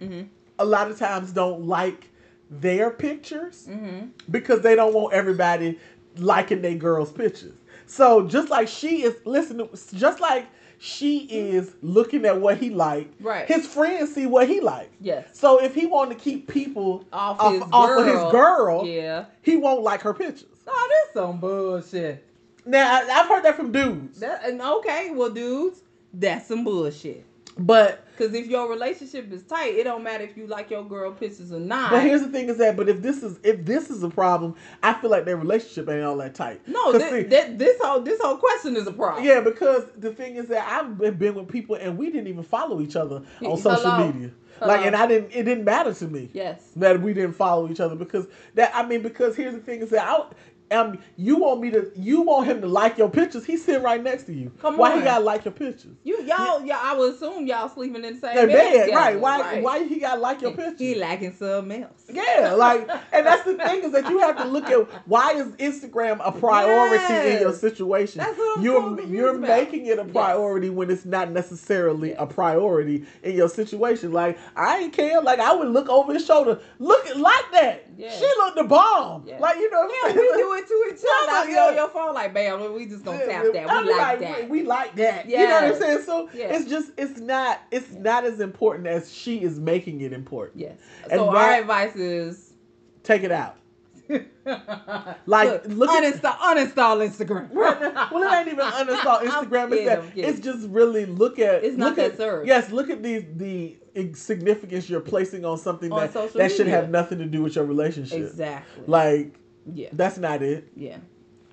B: Mhm.
A: a lot of times don't like their pictures
B: Mhm.
A: because they don't want everybody liking their girl's pictures. So just like she is listening, just like she is looking at what he like,
B: Right.
A: his friends see what he like.
B: Yes.
A: So if he wanted to keep people
B: Off,
A: off,
B: his
A: off
B: girl.
A: of his girl,
B: Yeah.
A: he won't like her pictures.
B: Oh, that's some bullshit.
A: Now I, I've heard that from dudes,
B: That and okay, well, dudes, that's some bullshit.
A: but
B: Cause if your relationship is tight, it don't matter if you like your girl pictures or not.
A: But here's the thing: is that, but if this is if this is a problem, I feel like their relationship ain't all that tight.
B: No, thi-
A: see-
B: thi- this whole this whole question is a problem.
A: yeah, because the thing is that I've been- been with people and we didn't even follow each other on social
B: Hello.
A: media. Like, and I didn't. It didn't matter to me
B: Yes.
A: that we didn't follow each other because that. I mean, because here's the thing: is that I. Um, you want me to? You want him to like your pictures? He's sitting right next to you.
B: Come
A: Why
B: on.
A: he gotta like your pictures?
B: You y'all, y'all. I would assume y'all sleeping in the same bed. together,
A: right? Why?
B: right.
A: Why he gotta like your pictures?
B: He lacking something else.
A: Yeah, like, and that's the thing is that you have to look at why is Instagram a priority in your situation.
B: That's what I'm
A: you're you're
B: about.
A: making it a
B: Yes.
A: priority when it's not necessarily a priority in your situation. Like, I ain't care. Like, I would look over his shoulder, look like that.
B: Yes.
A: She looked the bomb.
B: Yes.
A: Like, you know,
B: Yeah, we do it to each other. I be
A: yeah.
B: on your phone like, bam, we just gonna
A: Yeah,
B: tap that. We
A: be
B: like that.
A: We, we like that. You know what I'm saying? So
B: Yes.
A: it's just it's not it's not as important as she is making it important.
B: yes.
A: And
B: So our advice is,
A: Take it out. Like,
B: look,
A: look at-
B: uninstall, uninstall Instagram.
A: well, it ain't even uninstall Instagram. It's, that, it's just really look at.
B: It's not
A: look
B: that
A: at,
B: serious.
A: Yes, look at the the significance you're placing on something
B: On
A: that that should have nothing to do with your relationship.
B: Exactly.
A: Like
B: yeah.
A: that's not it.
B: Yeah.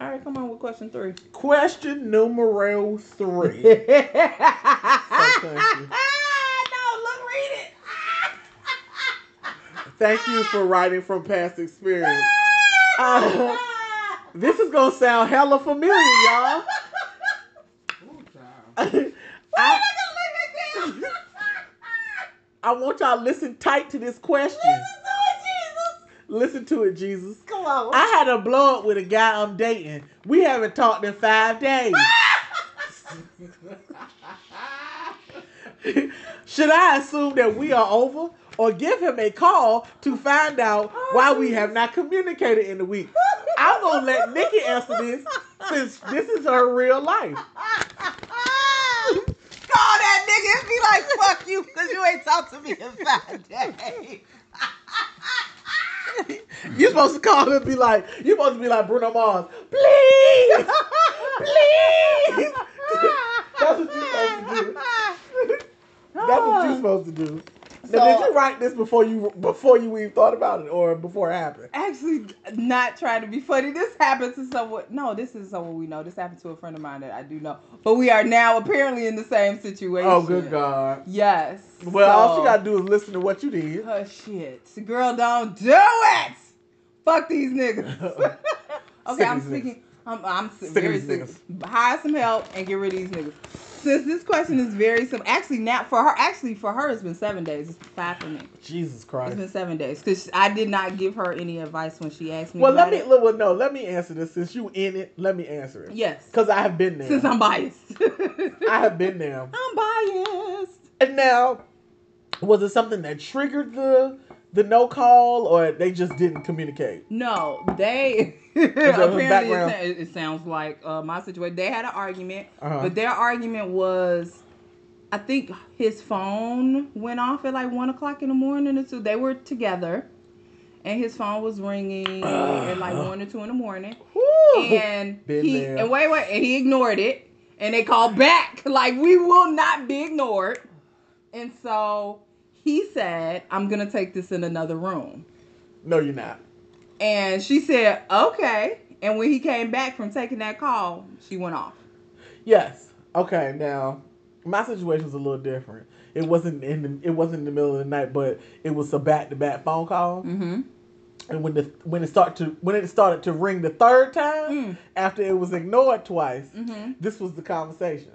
B: All right, come on with question three.
A: Question numero three.
B: no,
A: thank you.
B: look, read it.
A: Thank you for writing from past experience. Uh, this is gonna sound hella familiar, y'all. I, I want y'all to listen tight to this question. Listen to it, Jesus.
B: Come on.
A: I had a blow up with a guy I'm dating. We haven't talked in five days. Should I assume that we are over or give him a call to find out why we have not communicated in a week? I'm going to let Nikki answer this since this is her real life.
B: Call that nigga and be like, fuck you, because you ain't talked to me in five days.
A: You're supposed to call him and be like, you're supposed to be like Bruno Mars. Please! Please! That's what you're supposed to do. That's what you're supposed to do. Now, did you write this before you before you even thought about it or before it happened?
B: Actually, not trying to be funny. This happened to someone. No, this is someone we know. This happened to a friend of mine that I do know. But we are now apparently in the same situation.
A: Oh, good God.
B: Yes.
A: Well, all
B: So-
A: she got to do is listen to what you did.
B: Oh shit. Girl, don't do it. Fuck these niggas. okay,
A: Sick
B: I'm speaking. I'm, I'm very sick. Hire some help and get rid of these niggas. Since this question is very simple, actually, now for her, actually for her, it's been seven days. It's five for me.
A: Jesus Christ, it's
B: been seven days because I did not give her any advice when she asked me.
A: Well, let me
B: it.
A: well, no, let me answer this since you in it. Let me answer it.
B: Yes,
A: Because I have been there.
B: since I'm biased.
A: I have been there.
B: I'm biased.
A: And now, was it something that triggered the the no call, or they just didn't communicate?
B: No, they apparently it, it sounds like uh, my situation. They had an argument,
A: Uh-huh.
B: but their argument was, I think his phone went off at like one o'clock in the morning or two. They were together, and his phone was ringing at like one or two in the morning. And he
A: there.
B: and wait wait and he ignored it And they called back. Like, we will not be ignored. And so he said, I'm going to take this in another room.
A: No, you're not.
B: And she said, okay. And when he came back from taking that call, she went off.
A: Yes. Okay. Now, my situation was a little different. It wasn't in the, it wasn't in the middle of the night, but it was a back to back phone call.
B: Mm-hmm.
A: And when the when it started to when it started to ring the third time
B: Mm.
A: after it was ignored twice,
B: Mm-hmm.
A: this was the conversation.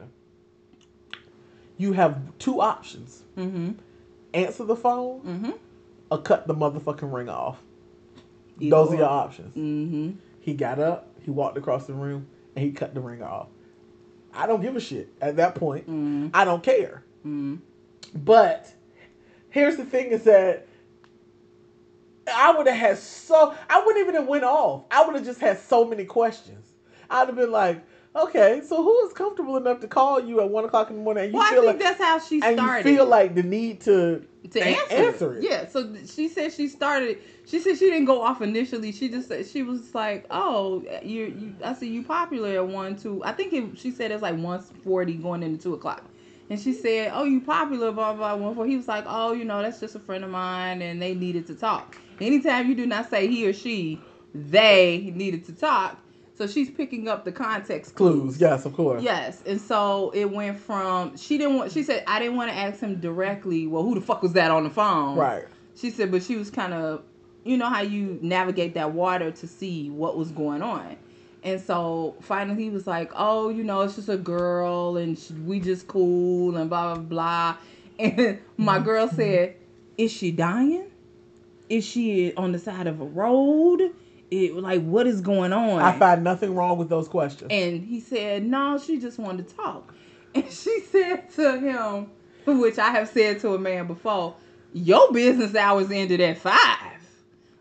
A: You have two options:
B: Mm-hmm.
A: Answer the phone
B: Mm-hmm.
A: or cut the motherfucking ring off.
B: Either
A: Those
B: or.
A: are your options.
B: Mm-hmm.
A: He got up, he walked across the room, and he cut the ring off. I don't give a shit at that point.
B: Mm-hmm.
A: I don't care.
B: Mm-hmm.
A: But here's the thing: is that I would have had so I wouldn't even have went off. I would have just had so many questions. I'd have been like, okay, so who is comfortable enough to call you at one o'clock in the morning? And you
B: Well, I think
A: like
B: that's how she
A: and
B: started.
A: you feel like the need to
B: to answer,
A: answer
B: it. Yeah. So she said she started. She said she didn't go off initially. She just said she was like, "Oh, you, you I see you popular at one two. I think it, she said it's like one forty going into two o'clock." And she said, "Oh, you popular, blah blah blah." One four. He was like, "Oh, you know, that's just a friend of mine, and they needed to talk." Anytime you do not say he or she, they needed to talk. So she's picking up the context
A: clues. Yes, of course.
B: Yes, and so it went from she didn't want. She said I didn't want to ask him directly. Well, who the fuck was that on the phone?
A: Right.
B: She said, but she was kind of, you know how you navigate that water to see what was going on. And so finally he was like, oh, you know, it's just a girl and she, we just cool and blah, blah, blah. And my girl said, is she dying? Is she on the side of a road? It, like, what is going on?
A: I find nothing wrong with those questions.
B: And he said, No, she just wanted to talk. And she said to him, which I have said to a man before, Your business hours ended at five.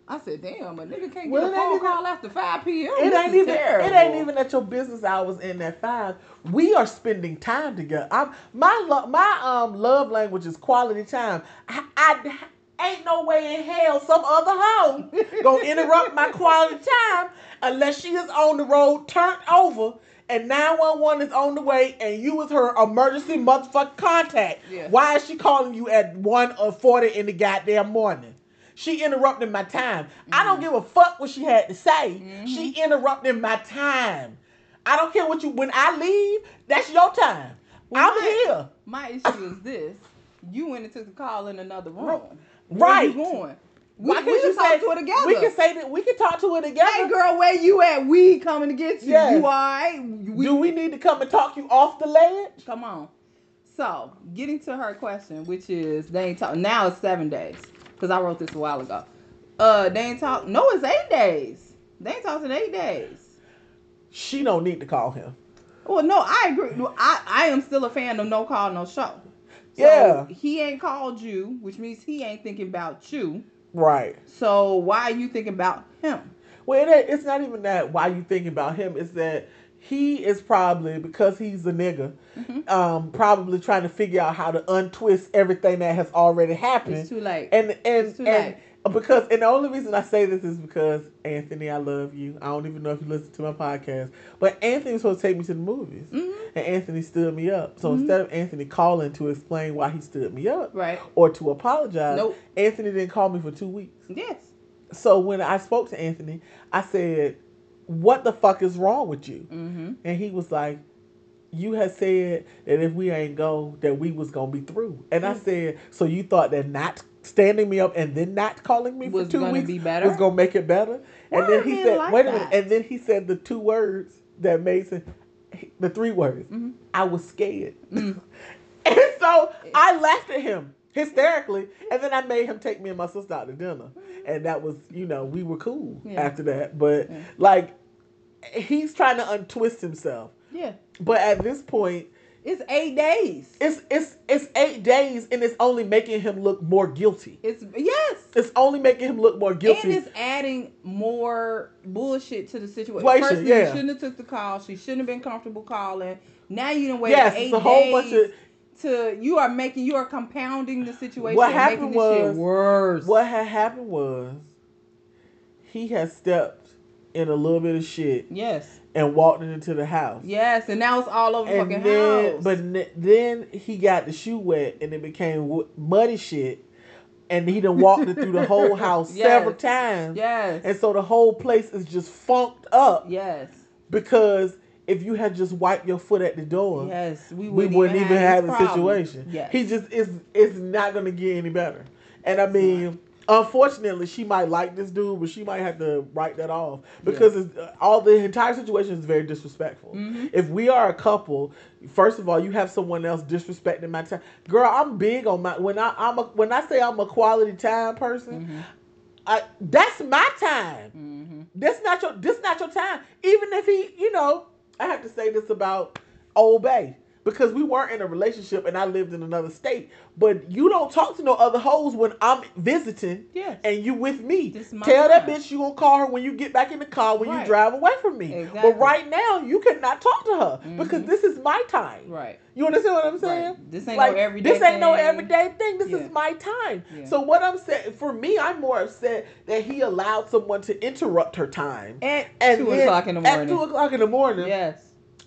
B: I said, Damn, a nigga can't
A: Well,
B: get a phone
A: even-
B: call after 5 p.m.
A: it
B: This
A: ain't even
B: terrible.
A: it ain't even that your business hours in at five. We are spending time together. I'm my lo- my um love language is quality time. I, I ain't no way in hell some other hoe gonna interrupt my quality time unless she is on the road turned over and 911 is on the way and you was her emergency motherfucking contact.
B: Yeah.
A: Why is she calling you at 1 or 40 in the goddamn morning? She interrupted my time. I don't mm-hmm. give a fuck what she had to say. She mm-hmm. interrupted my time. I don't care what you when I leave, that's your time.
B: Well,
A: I'm
B: my-
A: here.
B: My issue is this. You went and took the call in another room.
A: Right.
B: Where you going? We,
A: Why
B: we
A: can't
B: can
A: you
B: talk
A: say
B: to it together.
A: We can say that we can talk to it together.
B: Hey girl, where you at? We coming to get you.
A: Yes.
B: You alright? We,
A: Do we need to come and talk you off the ledge?
B: Come on. So, getting to her question, which is they ain't talk now it's seven days because I wrote this a while ago. Uh, they ain't talk. No, it's eight days. They ain't talked in eight days.
A: She don't need to call him.
B: Well, no, I agree. I I am still a fan of no call, no show. So
A: Yeah.
B: He ain't called you, which means he ain't thinking about you.
A: Right.
B: So why are you thinking about him?
A: Well, it, it's not even that why you thinking about him. It's that he is probably because he's a nigga,
B: Mm-hmm.
A: um, probably trying to figure out how to untwist everything that has already happened.
B: It's too late.
A: And and
B: It's too
A: and because and the only reason I say this is because Anthony, I love you. I don't even know if you listen to my podcast, but Anthony was supposed to take me to the movies,
B: Mhm.
A: and Anthony stood me up. So
B: Mhm.
A: instead of Anthony calling to explain why he stood me up
B: Right.
A: or to apologize,
B: Nope.
A: Anthony didn't call me for two weeks.
B: Yes.
A: So when I spoke to Anthony, I said, "What the fuck is wrong with you?"
B: Mm-hmm.
A: And he was like, "You had said that if we ain't go, that we was gonna be through." And I
B: Mm.
A: said, "So you thought that not standing me up and then not calling me
B: Was
A: for two
B: gonna
A: weeks
B: be better?
A: was gonna make it better?"
B: Why
A: and then
B: are
A: he said,
B: like
A: "Wait a minute." And then he said the two words that made sense. The three words.
B: Mhm.
A: I was scared.
B: Mm.
A: and so I laughed at him hysterically, and then I made him take me and my sister out to dinner, and that was, you know, we were cool
B: Yeah.
A: after that. But
B: Yeah.
A: like, he's trying to untwist himself.
B: Yeah.
A: But at this point,
B: It's eight days.
A: it's it's it's eight days, and it's only making him look more guilty.
B: It's yes.
A: It's only making him look more guilty.
B: And it's adding more bullshit to the situation.
A: Situation,
B: First,
A: yeah.
B: you shouldn't have took the call. She shouldn't have been comfortable calling. Now you done wait
A: yes,
B: eight
A: it's a whole
B: days
A: bunch of.
B: to you are making you are compounding the situation.
A: What
B: and
A: happened
B: making this shit
A: was-
B: worse.
A: What had happened was, he has stepped in a little bit of shit
B: Yes.
A: And walked into the house.
B: Yes, and now it's all over fucking
A: then,
B: house.
A: but then he got the shoe wet and it became w- muddy shit, and he done walked it through the whole house
B: Yes.
A: several times,
B: yes.
A: and so the whole place is just funked up
B: yes.
A: because if you had just wiped your foot at the door,
B: Yes. We
A: we
B: wouldn't,
A: wouldn't even have
B: this
A: the
B: problem.
A: situation.
B: Yes.
A: He just is it's not gonna get any better. And I mean, unfortunately, she might like this dude, but she might have to write that off because it's, uh, all the entire situation is very disrespectful.
B: Mhm.
A: If we are a couple, first of all, you have someone else disrespecting my time. Girl, I'm big on my when I I'm a, when I say I'm a quality time person,
B: Mhm.
A: I, that's my time.
B: Mhm.
A: That's not your this not your time. Even if he, you know, I have to say this about Old Bay. Because we weren't in a relationship and I lived in another state. But you don't talk to no other hoes when I'm visiting
B: Yes.
A: and you with me. Tell that bitch you gonna call her when you get back in the car when
B: Right.
A: you drive away from me.
B: Exactly.
A: But right now you cannot talk to her because
B: Mhm.
A: this is my time.
B: Right.
A: You understand what I'm saying?
B: Right. This ain't
A: like
B: no everyday thing.
A: this ain't no everyday thing. This
B: Yeah.
A: is my time.
B: Yeah.
A: So what I'm saying for me, I'm more upset that he allowed someone to interrupt her time
B: At
A: and
B: two
A: then-
B: o'clock in the morning.
A: At two o'clock in the morning,
B: Yes.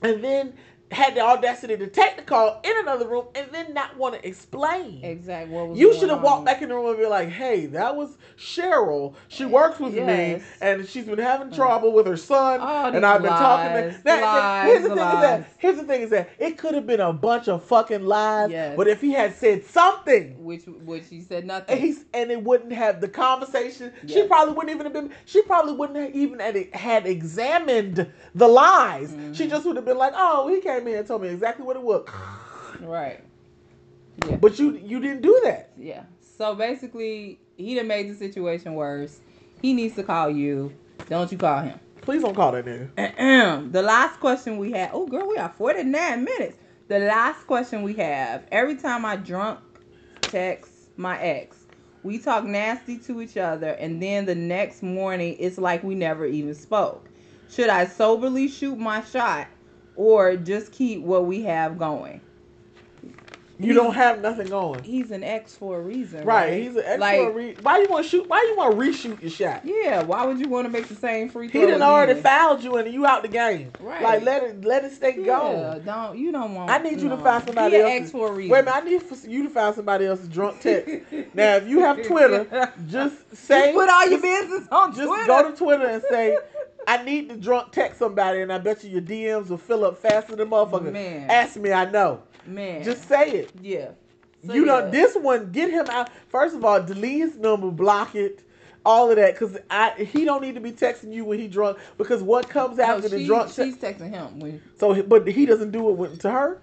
A: and then had the audacity to take the call in another room and then not want to explain.
B: Exactly. What was
A: You should have
B: on.
A: walked back in the room and be like, "Hey, that was Cheryl. She works with
B: Yes.
A: me, and she's been having trouble with her son,
B: Oh,
A: and I've been talking to."
B: lies,
A: Now,
B: lies,
A: here's the thing: is that here's the thing is that it could have been a bunch of fucking lies,
B: Yes.
A: but if he had said something,
B: Which which he said
A: and
B: nothing.
A: he's and it wouldn't have the conversation. She probably wouldn't even have been. She probably wouldn't have even had, had examined the lies. She
B: Mhm.
A: just would have been like, "Oh, he came in and told me exactly what it was."
B: right. Yeah.
A: But you you didn't do that.
B: Yeah. So basically, he done made the situation worse. He needs to call you. Don't you call him.
A: Please don't call that nigga.
B: Uh-uh. The last question we had. Oh, girl, we are 49 minutes. The last question we have. Every time I drunk text my ex, we talk nasty to each other, and then the next morning, it's like we never even spoke. Should I soberly shoot my shot or just keep what we have going?
A: You don't have nothing going.
B: He's an ex for a reason.
A: Right,
B: Right.
A: he's an extra.
B: Like-
A: re- why you want to shoot? Why you want to reshoot your shot?
B: Yeah, why would you want to make the same free throw?
A: He didn't already fouled you and you out the game.
B: Right.
A: Like let it let it stay
B: Yeah,
A: going.
B: don't you don't want?
A: I need you to find somebody
B: He an
A: else.
B: ex for a reason.
A: Wait a minute, I need for you to find somebody else's drunk text. now, if you have Twitter, just say
B: put all your business on
A: just
B: Twitter.
A: go to Twitter and say, I need to drunk text somebody, and I bet you your DMs will fill up faster than motherfucker.
B: Man.
A: Ask me, I know.
B: man.
A: Just say it.
B: yeah. So,
A: you know,
B: yeah.
A: this one, get him out. First of all, delete his number, block it, all of that, because I he don't need to be texting you when he drunk. Because what comes
B: No,
A: after the drunk
B: she's
A: text?
B: texting him when
A: So, but he doesn't do it with, to her.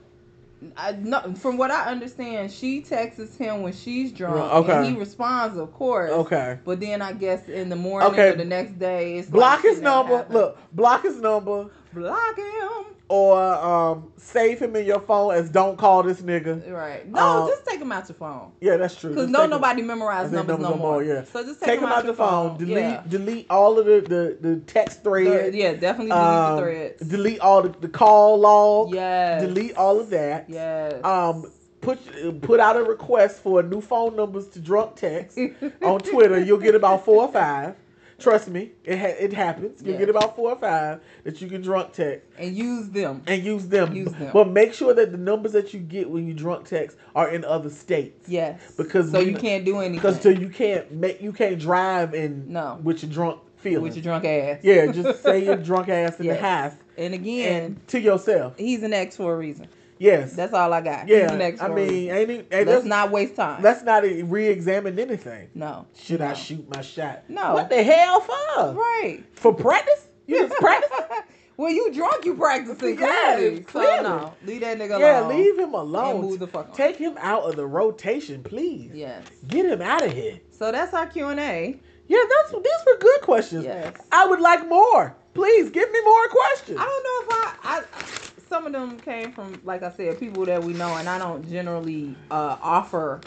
B: I no, from what I understand, she texts him when she's drunk,
A: Okay.
B: and he responds, of course.
A: Okay.
B: But then I guess in the morning
A: Okay.
B: or the next day, it's
A: Block
B: like
A: his number. Look, block his number,
B: block him.
A: or um, save him in your phone as "Don't call this nigga."
B: Right? No,
A: Uh,
B: just take him out your phone.
A: Yeah, that's true.
B: Because no
A: take him-
B: nobody memorize
A: think
B: numbers no more.
A: Yeah.
B: So just take,
A: Take him out
B: your
A: the phone. Delete,
B: Yeah.
A: delete all of the the, the text
B: The- yeah, definitely delete
A: um,
B: the threads.
A: Delete all the, the call log.
B: Yes.
A: Delete all of that.
B: Yes.
A: Um, put put out a request for new phone numbers to drunk text on Twitter. You'll get about four or five. Trust me, it ha- it happens. You'll
B: Yeah.
A: get about four or five that you can drunk text
B: and use them.
A: and use them.
B: Use them.
A: But make sure that the numbers that you get when you drunk text are in other states.
B: Yes.
A: Because
B: so
A: we-
B: you can't do anything.
A: Because so you can't make you can't drive in
B: No.
A: with your drunk feeling.
B: with your drunk ass.
A: yeah, just say your drunk ass in
B: Yes.
A: the house
B: And again,
A: and to yourself.
B: he's an ex for a reason.
A: Yes.
B: That's all I got.
A: Yeah.
B: ex for
A: I mean, ain't it? Hey,
B: let's
A: let's
B: not waste time.
A: let's not re-examine anything.
B: no.
A: Should I shoot my shot?
B: No.
A: What the hell for?
B: Right.
A: For practice? You just practice?
B: well, you drunk, you practicing
A: Yeah,
B: clearly.
A: clearly.
B: So no, leave that nigga
A: yeah,
B: alone.
A: Yeah, leave him alone.
B: Move the fuck on.
A: Take him out of the rotation, please.
B: Yes.
A: Get him out of here.
B: So that's our Q and A.
A: Yeah, that's these were good questions.
B: Yes.
A: I would like more. Please give me more questions.
B: I don't know if I, I some of them came from like I said, people that we know and I don't generally uh offer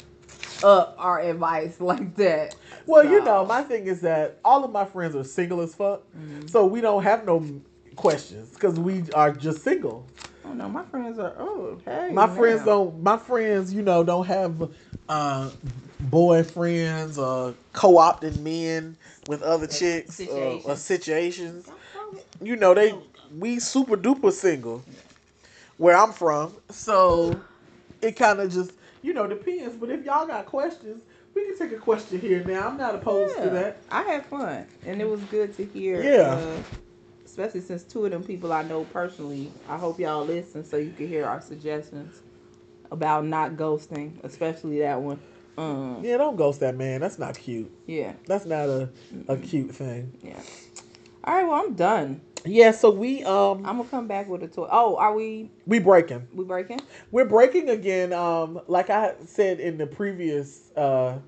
B: up our advice like that.
A: Well, you know, my thing is that all of my friends are single as fuck,
B: Mhm.
A: so we don't have no questions because we are just single.
B: Oh no, my friends are oh hey.
A: My
B: man.
A: friends don't. My friends, you know, don't have uh, boyfriends or co-opted men with other chicks or, or
B: situations.
A: situations. you know, they we super duper single where I'm from. So it kind of just, you know, depends. But if y'all got questions, we can take a question here now. I'm not opposed to that.
B: I had fun, and it was good to hear.
A: Yeah.
B: Uh, especially since two of them people I know personally. I hope y'all listen so you can hear our suggestions about not ghosting, especially that one. Um,
A: Yeah, don't ghost that man. That's not cute.
B: yeah,
A: That's not a, a cute thing.
B: yeah. All right, well I'm done.
A: Yeah, so we um
B: I'm gonna come back with a toy. Oh, are we
A: we breaking.
B: we breaking?
A: We're breaking again. Um, like I said in the previous uh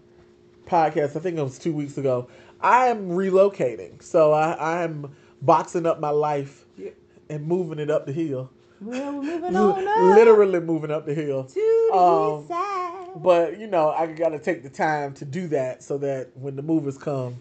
A: podcast, I think it was two weeks ago. I am relocating, so I I'm boxing up my life
B: Yeah.
A: and moving it up the hill.
B: Well, we're moving on up
A: literally moving up the hill.
B: to the
A: um,
B: east side.
A: But you know, I gotta take the time to do that so that when the movers come,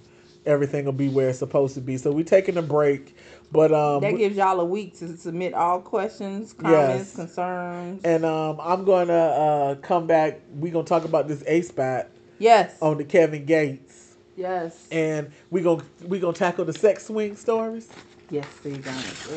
A: everything will be where it's supposed to be. So we're taking a break, but um,
B: that gives y'all a week to submit all questions, comments,
A: Yes.
B: concerns.
A: and um, I'm gonna uh come back. We're gonna talk about this A spot
B: yes,
A: on the Kevin Gates,
B: yes,
A: and we gonna we gonna tackle the sex swing stories.
B: yes. See,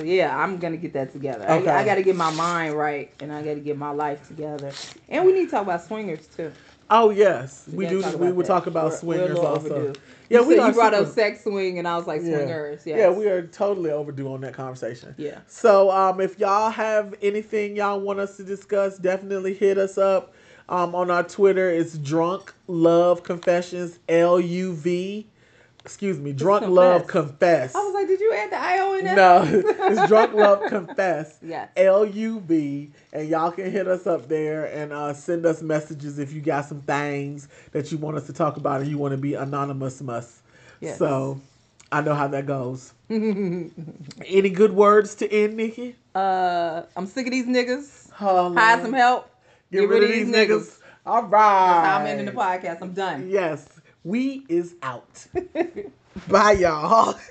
B: yeah, I'm gonna get that together.
A: Okay.
B: I, I got to get my mind right, and I got to get my life together. And we need to talk about swingers too.
A: Oh yes, we, do.
B: talk
A: We will
B: that.
A: talk about
B: We're- we're
A: swingers also.
B: overdue.
A: Yeah,
B: you
A: we
B: you brought up sex swing, and I was like
A: Yeah.
B: swingers. Yes.
A: Yeah, we are totally overdue on that conversation.
B: Yeah.
A: So, um, if y'all have anything y'all want us to discuss, definitely hit us up. Um, on our Twitter, it's Drunk Love Confessions L U V. Excuse me, Drunk
B: confess.
A: Love Confess.
B: I was like, did you add the I O in
A: no, it's Drunk Love Confess.
B: Yes.
A: L U V, and y'all can hit us up there and uh, send us messages if you got some things that you want us to talk about and you want to be anonymous. Mus.
B: Yes.
A: So, I know how that goes. Any good words to end, Nikki?
B: Uh, I'm sick of these niggas.
A: Oh, Lord.
B: some help.
A: Get, rid, of these niggas. All right.
B: That's how I'm ending the podcast. I'm done.
A: Yes, we is out. Bye, y'all.